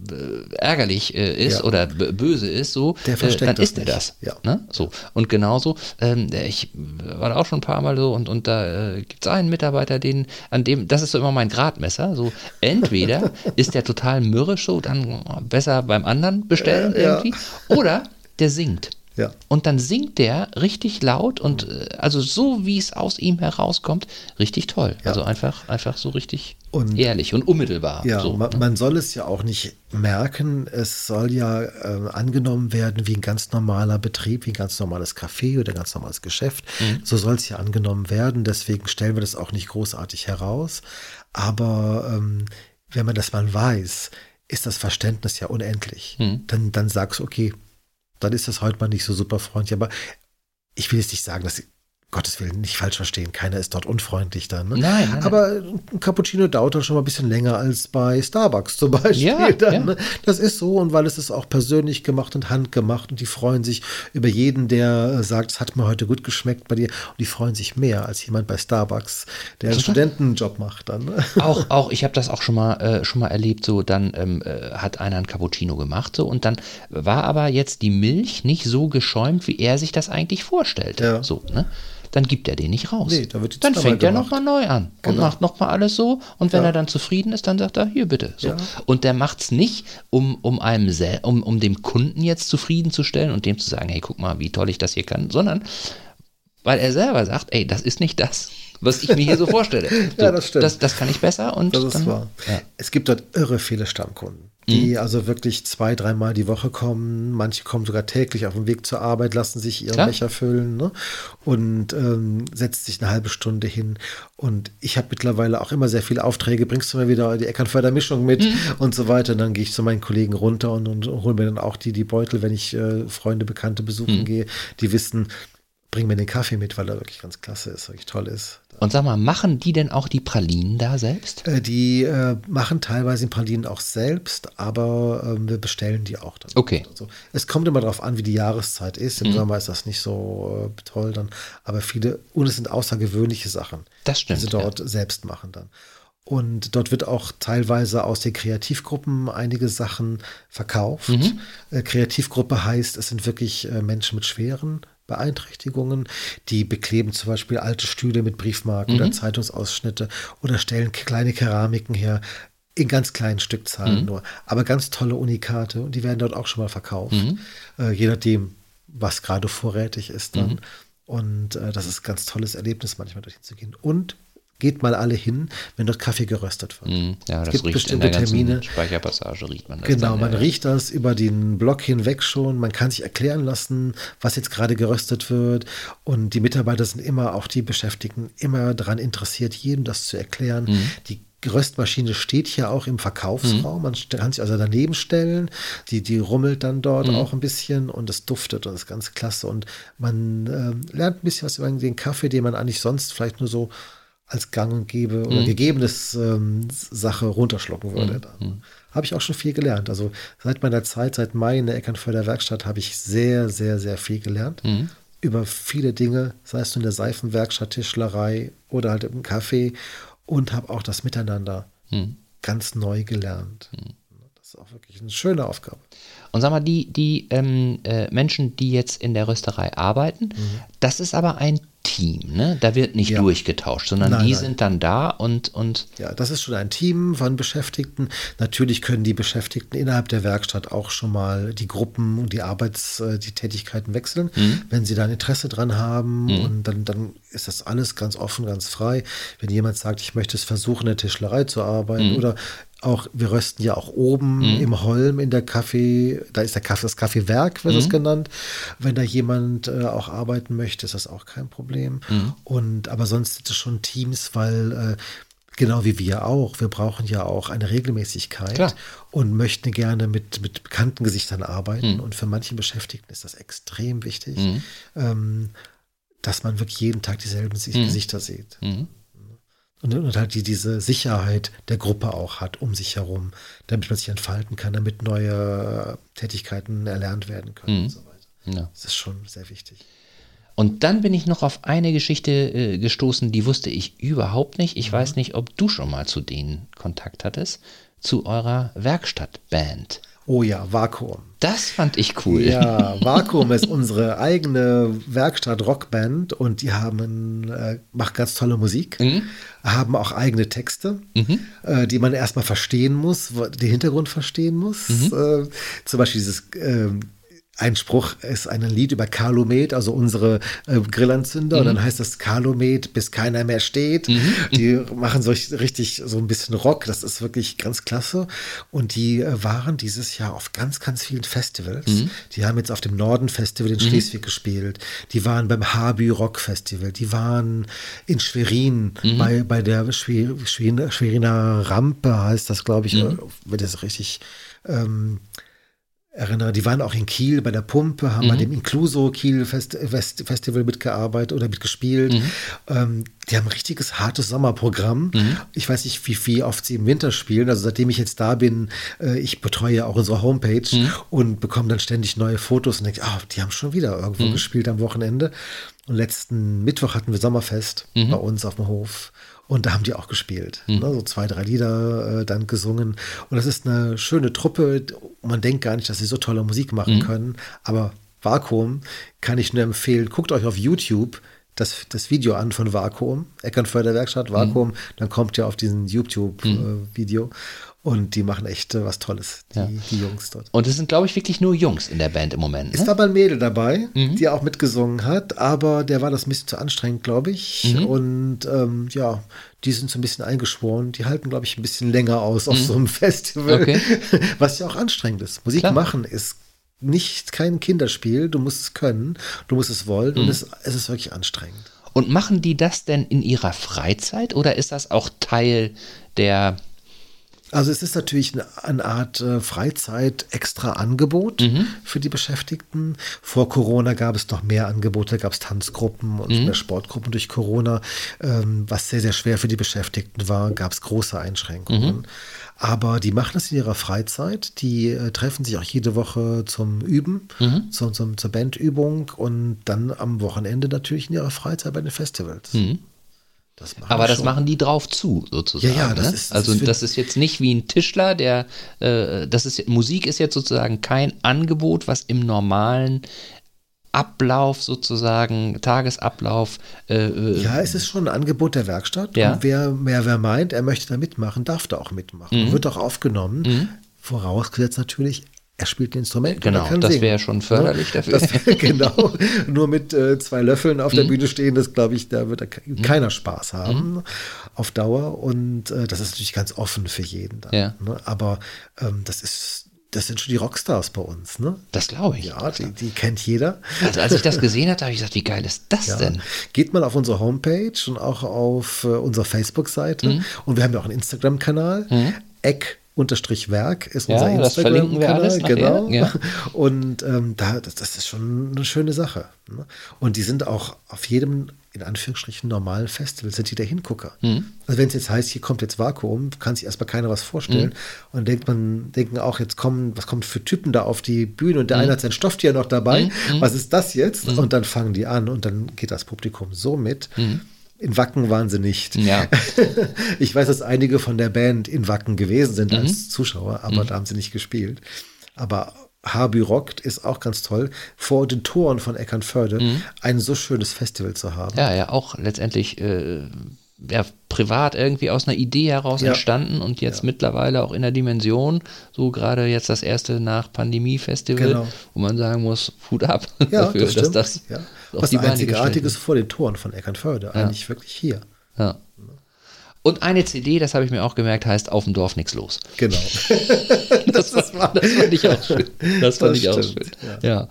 ärgerlich äh, ist ja. oder böse ist, so, äh, dann ist er das. Ja. Ne? So. Und genauso, ähm, ich war da auch schon ein paar Mal so und, und da äh, gibt es einen Mitarbeiter, den, an dem, das ist so immer mein Gradmesser. So, entweder ist der total mürrisch so, dann besser beim anderen bestellen irgendwie, oder der singt. Ja. Und dann singt der richtig laut und äh, also so, wie es aus ihm herauskommt, richtig toll. Ja. Also einfach, einfach so richtig und, ehrlich und unmittelbar. Ja, so, man, ne? man, soll es ja auch nicht merken. Es soll ja äh, angenommen werden wie ein ganz normaler Betrieb, wie ein ganz normales Café oder ein ganz normales Geschäft. Mhm. So soll es ja angenommen werden. Deswegen stellen wir das auch nicht großartig heraus. Aber ähm, wenn man das mal weiß, ist das Verständnis ja unendlich. Mhm. Dann, dann sagst du, okay, dann ist das heute mal nicht so super freundlich. Aber ich will jetzt nicht sagen, dass Gottes Willen, nicht falsch verstehen, keiner ist dort unfreundlich dann. Ne? Nein, nein, Aber ein Cappuccino dauert dann schon mal ein bisschen länger als bei Starbucks zum Beispiel. Ja, dann, ja. Ne? Das ist so und weil es ist auch persönlich gemacht und handgemacht und die freuen sich über jeden, der sagt, es hat mir heute gut geschmeckt bei dir und die freuen sich mehr als jemand bei Starbucks, der einen Studentenjob macht dann. Ne? Auch, auch, ich habe das auch schon mal, äh, schon mal erlebt, so dann ähm, äh, hat einer ein Cappuccino gemacht so und dann war aber jetzt die Milch nicht so geschäumt, wie er sich das eigentlich vorstellte. Ja. So, ne? Dann gibt er den nicht raus. Nee, da dann fängt er nochmal neu an genau. und macht nochmal alles so. Und wenn ja. er dann zufrieden ist, dann sagt er, hier bitte. So. Ja. Und der macht es nicht, um, um einem um, um dem Kunden jetzt zufriedenzustellen und dem zu sagen, hey, guck mal, wie toll ich das hier kann, sondern weil er selber sagt, ey, das ist nicht das, was ich mir hier so vorstelle. So, ja, das stimmt. Das, das kann ich besser und das ist dann, wahr. Ja. Es gibt dort irre viele Stammkunden die mhm. also wirklich zwei, dreimal die Woche kommen. Manche kommen sogar täglich auf dem Weg zur Arbeit, lassen sich ihren Klar. Becher füllen ne? und ähm, setzt sich eine halbe Stunde hin. Und ich habe mittlerweile auch immer sehr viele Aufträge. Bringst du mir wieder die Eckernförder-Mischung mit mhm. und so weiter. Und dann gehe ich zu meinen Kollegen runter und, und hole mir dann auch die, die Beutel, wenn ich äh, Freunde, Bekannte besuchen mhm. gehe, die wissen, bring mir den Kaffee mit, weil er wirklich ganz klasse ist, wirklich toll ist. Und sag mal, machen die denn auch die Pralinen da selbst? Äh, die äh, machen teilweise die Pralinen auch selbst, aber äh, wir bestellen die auch dann. Okay. So. Es kommt immer darauf an, wie die Jahreszeit ist. Im mhm. Sommer ist das nicht so äh, toll dann, aber viele, und es sind außergewöhnliche Sachen, das stimmt, die sie dort ja. selbst machen dann. Und dort wird auch teilweise aus den Kreativgruppen einige Sachen verkauft. Mhm. Äh, Kreativgruppe heißt, es sind wirklich äh, Menschen mit schweren Beeinträchtigungen. Die bekleben zum Beispiel alte Stühle mit Briefmarken mhm. oder Zeitungsausschnitte oder stellen kleine Keramiken her. In ganz kleinen Stückzahlen mhm. nur. Aber ganz tolle Unikate und die werden dort auch schon mal verkauft. Mhm. Äh, je nachdem, was gerade vorrätig ist dann. Mhm. Und äh, das ist ein ganz tolles Erlebnis, manchmal dorthin zu gehen. Und geht mal alle hin, wenn dort Kaffee geröstet wird. Mm, ja, es gibt bestimmte Termine. Speicherpassage riecht man das. Genau, dann, man ja. riecht das über den Block hinweg schon. Man kann sich erklären lassen, was jetzt gerade geröstet wird. Und die Mitarbeiter sind immer, auch die Beschäftigten, immer daran interessiert, jedem das zu erklären. Mm. Die Röstmaschine steht hier auch im Verkaufsraum. Mhm. Man kann sich also daneben stellen. Die, die rummelt dann dort mhm. auch ein bisschen und es duftet und ist ganz klasse. Und man äh, lernt ein bisschen was über den Kaffee, den man eigentlich sonst vielleicht nur so als gang und gäbe oder mhm. gegebenes ähm, Sache runterschlucken würde. Mhm. mhm. Habe ich auch schon viel gelernt. Also seit meiner Zeit, seit Mai in der Eckernförder Werkstatt, habe ich sehr, sehr, sehr viel gelernt. Mhm. Über viele Dinge, sei es in der Seifenwerkstatt, Tischlerei oder halt im Café und habe auch das Miteinander mhm. ganz neu gelernt. Das ist auch wirklich eine schöne Aufgabe. Und sag mal, die, die ähm, äh, Menschen, die jetzt in der Rösterei arbeiten, mhm. das ist aber ein Team, ne? Da wird nicht ja. durchgetauscht, sondern nein, die nein. sind dann da und, und. Ja, das ist schon ein Team von Beschäftigten. Natürlich können die Beschäftigten innerhalb der Werkstatt auch schon mal die Gruppen und die Arbeits-, äh, die Tätigkeiten wechseln, mhm. wenn sie da ein Interesse dran haben. Mhm. Und dann, dann ist das alles ganz offen, ganz frei. Wenn jemand sagt, ich möchte es versuchen, in der Tischlerei zu arbeiten mhm. oder auch, wir rösten ja auch oben mhm. im Holm in der Kaffee, da ist der Kaffee, das Kaffeewerk, wird mhm. es genannt. Wenn da jemand äh, auch arbeiten möchte, ist das auch kein Problem. Mhm. Und aber sonst sind es schon Teams, weil äh, genau wie wir auch, wir brauchen ja auch eine Regelmäßigkeit Klar. und möchten gerne mit, mit bekannten Gesichtern arbeiten. Mhm. Und für manche Beschäftigten ist das extrem wichtig, mhm. ähm, dass man wirklich jeden Tag dieselben mhm. Gesichter sieht. Und, und halt die, diese Sicherheit der Gruppe auch hat um sich herum, damit man sich entfalten kann, damit neue Tätigkeiten erlernt werden können mhm. und so weiter. Ja. Das ist schon sehr wichtig. Und dann bin ich noch auf eine Geschichte äh, gestoßen, die wusste ich überhaupt nicht. Ich mhm. weiß nicht, ob du schon mal zu denen Kontakt hattest, zu eurer Werkstattband. Oh ja, Vakuum. Das fand ich cool. Ja, Vakuum ist unsere eigene Werkstatt-Rockband und die haben, äh, macht ganz tolle Musik, mhm. haben auch eigene Texte, mhm. äh, die man erstmal verstehen muss, den Hintergrund verstehen muss. Mhm. Äh, zum Beispiel dieses äh, ein Spruch ist ein Lied über Kalumet, also unsere äh, Grillanzünder. Mhm. Und dann heißt das Kalumet, bis keiner mehr steht. Mhm. Die machen so richtig so ein bisschen Rock. Das ist wirklich ganz klasse. Und die äh, waren dieses Jahr auf ganz, ganz vielen Festivals. Mhm. Die haben jetzt auf dem Norden Festival in mhm. Schleswig gespielt. Die waren beim Habü Rock Festival. Die waren in Schwerin mhm. bei, bei der Schwer, Schwerin, Schweriner Rampe heißt das, glaube ich, mhm. wenn das richtig ähm, erinnere, die waren auch in Kiel bei der Pumpe, haben mhm. bei dem Incluso Kiel Fest, Fest, Festival mitgearbeitet oder mitgespielt. Mhm. Ähm, die haben ein richtiges hartes Sommerprogramm. Mhm. Ich weiß nicht, wie, wie oft sie im Winter spielen. Also seitdem ich jetzt da bin, äh, ich betreue auch unsere Homepage mhm. und bekomme dann ständig neue Fotos und denke, ah, die haben schon wieder irgendwo mhm. gespielt am Wochenende. Und letzten Mittwoch hatten wir Sommerfest mhm. bei uns auf dem Hof. Und da haben die auch gespielt. Mhm. Ne, so zwei, drei Lieder äh, dann gesungen. Und das ist eine schöne Truppe. Man denkt gar nicht, dass sie so tolle Musik machen mhm. können. Aber Vakuum kann ich nur empfehlen. Guckt euch auf YouTube das, das Video an von Vakuum, Eckernförder Vakuum. Mhm. Dann kommt ihr auf diesen YouTube-Video. Mhm. Äh, und die machen echt äh, was Tolles, die, ja. die, Jungs dort. Und es sind, glaube ich, wirklich nur Jungs in der Band im Moment. Ne? War mal ein Mädel dabei, mhm. die auch mitgesungen hat, aber der war das ein bisschen zu anstrengend, glaube ich. Mhm. Und ähm, ja, die sind so ein bisschen eingeschworen. Die halten, glaube ich, ein bisschen länger aus auf mhm. so einem Festival. Okay. Was ja auch anstrengend ist. Musik Klar. machen ist nicht kein Kinderspiel. Du musst es können, du musst es wollen und mhm. es, es ist wirklich anstrengend. Und machen die das denn in ihrer Freizeit oder ist das auch Teil der also es ist natürlich eine, eine Art äh, Freizeit-Extra-Angebot mhm. für die Beschäftigten. Vor Corona gab es noch mehr Angebote, gab es Tanzgruppen und mhm. mehr Sportgruppen durch Corona, ähm, was sehr, sehr schwer für die Beschäftigten war, gab es große Einschränkungen. Mhm. Aber die machen das in ihrer Freizeit. Die äh, treffen sich auch jede Woche zum Üben, mhm. zum, zum, zur Bandübung und dann am Wochenende natürlich in ihrer Freizeit bei den Festivals. Das Aber das schon. machen die drauf zu, sozusagen. Ja, ja, das ne? ist, das also ist das ist jetzt nicht wie ein Tischler, der äh, das ist Musik ist jetzt sozusagen kein Angebot, was im normalen Ablauf sozusagen, Tagesablauf. Äh, äh ja, es ist schon ein Angebot der Werkstatt. Ja. Und wer, wer, wer meint, er möchte da mitmachen, darf da auch mitmachen. Mhm. Wird auch aufgenommen. Mhm. Vorausgesetzt natürlich, er spielt ein Instrument. Genau, das wäre schon förderlich ja, dafür. Das, genau, nur mit äh, zwei Löffeln auf der mhm. Bühne stehen, das glaube ich, da wird mhm. keiner Spaß haben mhm. auf Dauer. Und äh, das ist natürlich ganz offen für jeden. Dann, ja. ne? Aber ähm, das ist das sind schon die Rockstars bei uns, ne? Das glaube ich. Ja, die, die, kennt jeder. Also als ich das gesehen hatte, habe ich gesagt, wie geil ist das ja. denn? Geht mal auf unsere Homepage und auch auf äh, unsere Facebook-Seite. Mhm. Und wir haben ja auch einen Instagram-Kanal. Mhm. Eck unterstrich Werk ist unser ja, Instagram-Kanal. Genau. Ja. Und ähm, da, das, das, ist schon eine schöne Sache. Ne? Und die sind auch auf jedem, in Anführungsstrichen, normalen Festival, sind die der Hingucker. Mhm. Also wenn es jetzt heißt, hier kommt jetzt Vakuum, kann sich erstmal keiner was vorstellen. Mhm. Und denkt man, denken auch, jetzt kommen, was kommt für Typen da auf die Bühne und der mhm. eine hat sein Stofftier noch dabei. Mhm. Mhm. Was ist das jetzt? Mhm. Und dann fangen die an und dann geht das Publikum so mit. In Wacken waren sie nicht. Ja. Ich weiß, dass einige von der Band in Wacken gewesen sind Mhm. als Zuschauer, aber da haben sie nicht gespielt. Aber Harby Rockt ist auch ganz toll, vor den Toren von Eckernförde ein so schönes Festival zu haben. Mhm. Ja, ja, auch letztendlich äh, ja, privat irgendwie aus einer Idee heraus Ja. entstanden und jetzt mittlerweile auch in der Dimension, so gerade jetzt das erste nach Pandemie-Festival, Genau. wo man sagen muss, Hut ab Ja, dafür, das dass das ja. Was Einzigartiges vor den Toren von Eckernförde, eigentlich wirklich hier. Ja. Und eine CD, das habe ich mir auch gemerkt, heißt Auf dem Dorf nichts los. Genau. Das, war, das fand ich auch schön. Das fand Das ich auch stimmt, schön. Ja.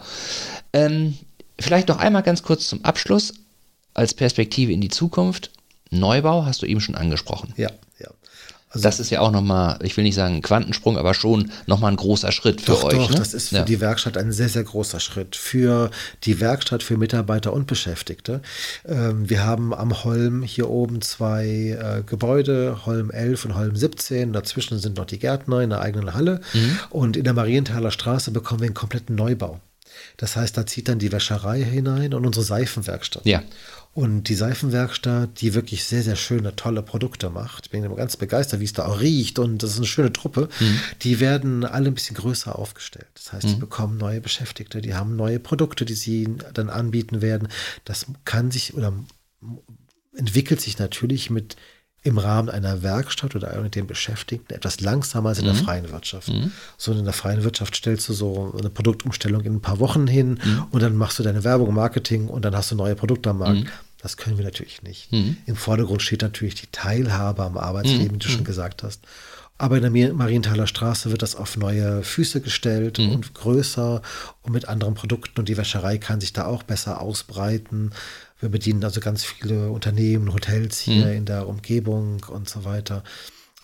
Ähm, vielleicht noch einmal ganz kurz zum Abschluss als Perspektive in die Zukunft. Neubau hast du eben schon angesprochen. ja, ja. Also Das ist ja auch nochmal, ich will nicht sagen Quantensprung, aber schon nochmal ein großer Schritt für Doch, euch. doch, ne? das ist für ja. die Werkstatt ein sehr, sehr großer Schritt. Für die Werkstatt, für Mitarbeiter und Beschäftigte. Ähm, wir haben am Holm hier oben zwei äh, Gebäude, Holm 11 und Holm 17. Dazwischen sind noch die Gärtner in der eigenen Halle. Mhm. Und in der Marienthaler Straße bekommen wir einen kompletten Neubau. Das heißt, da zieht dann die Wäscherei hinein und unsere Seifenwerkstatt. Ja. Und die Seifenwerkstatt, die wirklich sehr, sehr schöne, tolle Produkte macht. Ich bin immer ganz begeistert, wie es da auch riecht. Und das ist eine schöne Truppe. Die werden alle ein bisschen größer aufgestellt. Das heißt, die bekommen neue Beschäftigte, die haben neue Produkte, die sie dann anbieten werden. Das kann sich oder entwickelt sich natürlich mit im Rahmen einer Werkstatt oder mit den Beschäftigten etwas langsamer als in der freien Wirtschaft. So in der freien Wirtschaft stellst du so eine Produktumstellung in ein paar Wochen hin und dann machst du deine Werbung, Marketing und dann hast du neue Produkte am Markt. Das können wir natürlich nicht. Im Vordergrund steht natürlich die Teilhabe am Arbeitsleben, wie du schon gesagt hast. Aber in der Marienthaler Straße wird das auf neue Füße gestellt und größer und mit anderen Produkten und die Wäscherei kann sich da auch besser ausbreiten. Wir bedienen also ganz viele Unternehmen, Hotels hier in der Umgebung und so weiter.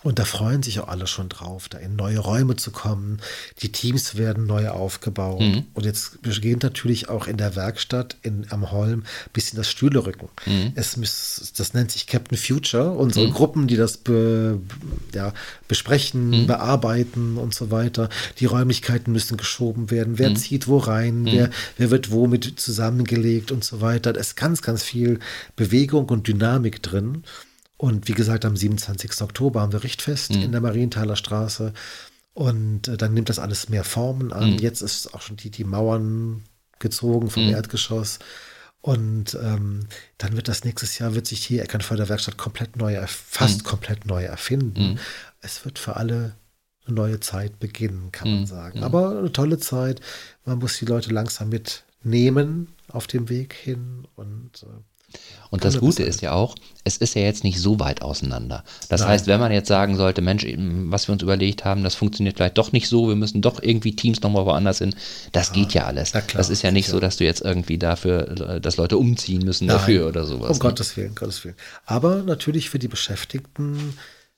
Und da freuen sich auch alle schon drauf, da in neue Räume zu kommen. Die Teams werden neu aufgebaut. Und jetzt beginnt natürlich auch in der Werkstatt in, am Holm ein bisschen das Stühlerücken. Es muss, das nennt sich Captain Future. Unsere Gruppen, die das be, ja, besprechen, bearbeiten und so weiter. Die Räumlichkeiten müssen geschoben werden. Wer zieht wo rein? Wer, wer wird womit zusammengelegt und so weiter. Da ist ganz, ganz viel Bewegung und Dynamik drin. Und wie gesagt, am 27. Oktober haben wir Richtfest in der Marienthaler Straße. Und äh, dann nimmt das alles mehr Formen an. Jetzt ist auch schon die, die Mauern gezogen vom Erdgeschoss. Und ähm, dann wird das nächstes Jahr, wird sich die Eckernförder Werkstatt komplett neu, fast komplett neu erfinden. Es wird für alle eine neue Zeit beginnen, kann man sagen. Aber eine tolle Zeit. Man muss die Leute langsam mitnehmen auf dem Weg hin und äh, Und das Gute ist ja auch, es ist ja jetzt nicht so weit auseinander. Das Nein. heißt, wenn man jetzt sagen sollte, Mensch, was wir uns überlegt haben, das funktioniert vielleicht doch nicht so, wir müssen doch irgendwie Teams nochmal woanders hin, das geht ja alles. klar, das ist ja nicht sicher. so, dass du jetzt irgendwie dafür, äh, dass Leute umziehen müssen dafür Nein, oder sowas. Um ne? Gottes Willen, Gottes Willen. Aber natürlich für die Beschäftigten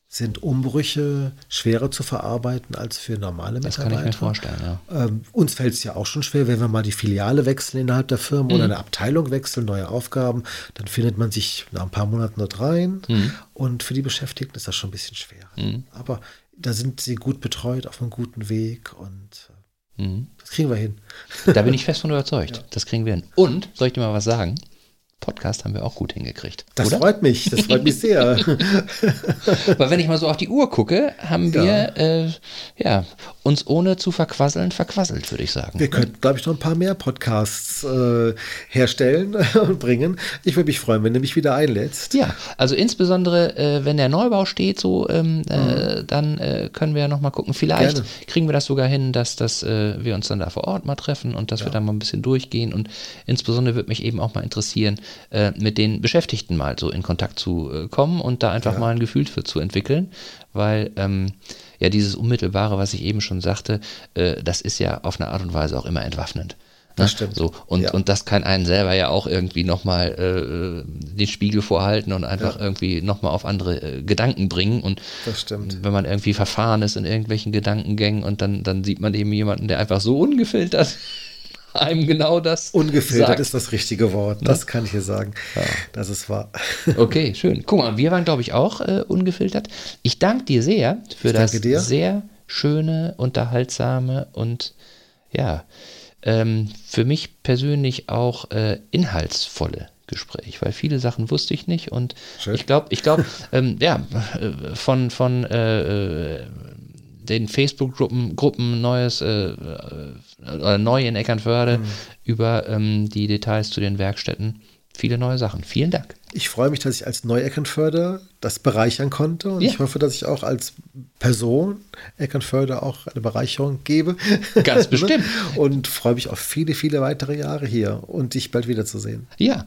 sind Umbrüche schwerer zu verarbeiten als für normale Das Mitarbeiter. kann ich mir vorstellen, ja. Ähm, uns fällt es ja auch schon schwer, wenn wir mal die Filiale wechseln innerhalb der Firma Mhm. oder eine Abteilung wechseln, neue Aufgaben, dann findet man sich nach ein paar Monaten dort rein. Mhm. Und für die Beschäftigten ist das schon ein bisschen schwer. Aber da sind sie gut betreut, auf einem guten Weg und äh, Mhm. das kriegen wir hin. Da bin ich fest von überzeugt. Das kriegen wir hin. Und, soll ich dir mal was sagen? Podcast haben wir auch gut hingekriegt. Das oder? freut mich, das freut mich sehr. Weil wenn ich mal so auf die Uhr gucke, haben wir äh, ja, uns ohne zu verquasseln verquasselt, würde ich sagen. Wir könnten, glaube ich, noch ein paar mehr Podcasts äh, herstellen und bringen. Ich würde mich freuen, wenn du mich wieder einlädst. Ja, also insbesondere, äh, wenn der Neubau steht, so, ähm, äh, dann äh, können wir ja noch mal gucken. Vielleicht Gerne. kriegen wir das sogar hin, dass, dass äh, wir uns dann da vor Ort mal treffen und dass wir da mal ein bisschen durchgehen. Und insbesondere würde mich eben auch mal interessieren, äh, mit den Beschäftigten mal so in Kontakt zu äh, kommen und da einfach mal ein Gefühl für zu entwickeln, weil ähm, ja dieses Unmittelbare, was ich eben schon sagte, äh, das ist ja auf eine Art und Weise auch immer entwaffnend. Das stimmt. So, und, Ja. und das kann einen selber ja auch irgendwie nochmal äh, den Spiegel vorhalten und einfach irgendwie nochmal auf andere äh, Gedanken bringen. Und Das stimmt. wenn man irgendwie verfahren ist in irgendwelchen Gedankengängen und dann, dann sieht man eben jemanden, der einfach so ungefiltert einem genau das Ungefiltert sagt. ist das richtige Wort. Das kann ich dir sagen. Das ist wahr. Okay, schön. Guck mal, wir waren, glaube ich, auch äh, ungefiltert. Ich danke dir sehr für Ich das sehr schöne, unterhaltsame und ja, ähm, für mich persönlich auch äh, inhaltsvolle Gespräch, weil viele Sachen wusste ich nicht und Schön. ich glaube, ich glaube, ähm, ja, äh, von, von äh, äh, den Facebook-Gruppen Gruppen Neues äh, äh, neu in Eckernförde mhm. über ähm, die Details zu den Werkstätten viele neue Sachen. Vielen Dank. Ich freue mich, dass ich als Neu-Eckernförder das bereichern konnte und ja. ich hoffe, dass ich auch als Person Eckernförder auch eine Bereicherung gebe. Ganz bestimmt. und freue mich auf viele, viele weitere Jahre hier und dich bald wiederzusehen. Ja.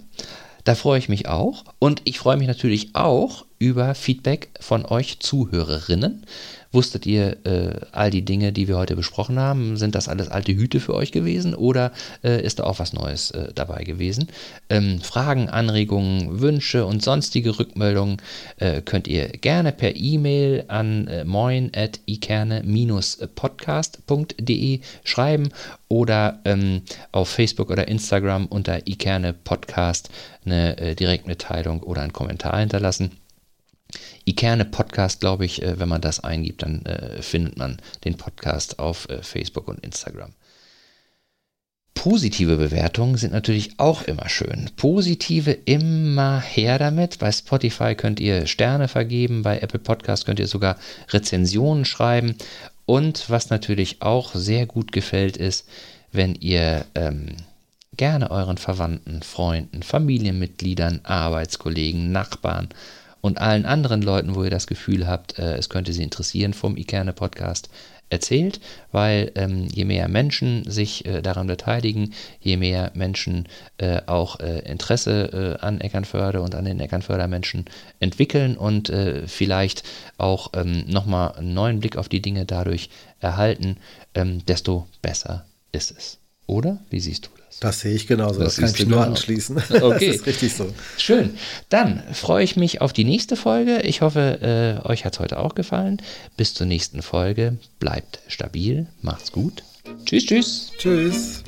Da freue ich mich auch und ich freue mich natürlich auch über Feedback von euch Zuhörerinnen. Wusstet ihr äh, all die Dinge, die wir heute besprochen haben? Sind das alles alte Hüte für euch gewesen oder äh, ist da auch was Neues äh, dabei gewesen? Ähm, Fragen, Anregungen, Wünsche und sonstige Rückmeldungen äh, könnt ihr gerne per E-Mail an äh, moin.ikerne-podcast.de schreiben oder ähm, auf Facebook oder Instagram unter ikerne Podcast eine äh, Direktmitteilung oder einen Kommentar hinterlassen. Ikerne Podcast, glaube ich, äh, wenn man das eingibt, dann äh, findet man den Podcast auf äh, Facebook und Instagram. Positive Bewertungen sind natürlich auch immer schön. Positive immer her damit. Bei Spotify könnt ihr Sterne vergeben, bei Apple Podcast könnt ihr sogar Rezensionen schreiben. Und was natürlich auch sehr gut gefällt, ist, wenn ihr ähm, gerne euren Verwandten, Freunden, Familienmitgliedern, Arbeitskollegen, Nachbarn und allen anderen Leuten, wo ihr das Gefühl habt, äh, es könnte sie interessieren vom Ikerne Podcast, erzählt, weil ähm, je mehr Menschen sich äh, daran beteiligen, je mehr Menschen äh, auch äh, Interesse äh, an Eckernförde und an den Eckernförder-Menschen entwickeln und äh, vielleicht auch ähm, nochmal einen neuen Blick auf die Dinge dadurch erhalten, ähm, desto besser ist es. Oder? Wie siehst du? Das sehe ich genauso. Das, das kann ich nur genau. anschließen. Okay. das ist richtig so. Schön. Dann freue ich mich auf die nächste Folge. Ich hoffe, äh, euch hat es heute auch gefallen. Bis zur nächsten Folge. Bleibt stabil. Macht's gut. Tschüss, tschüss. Tschüss.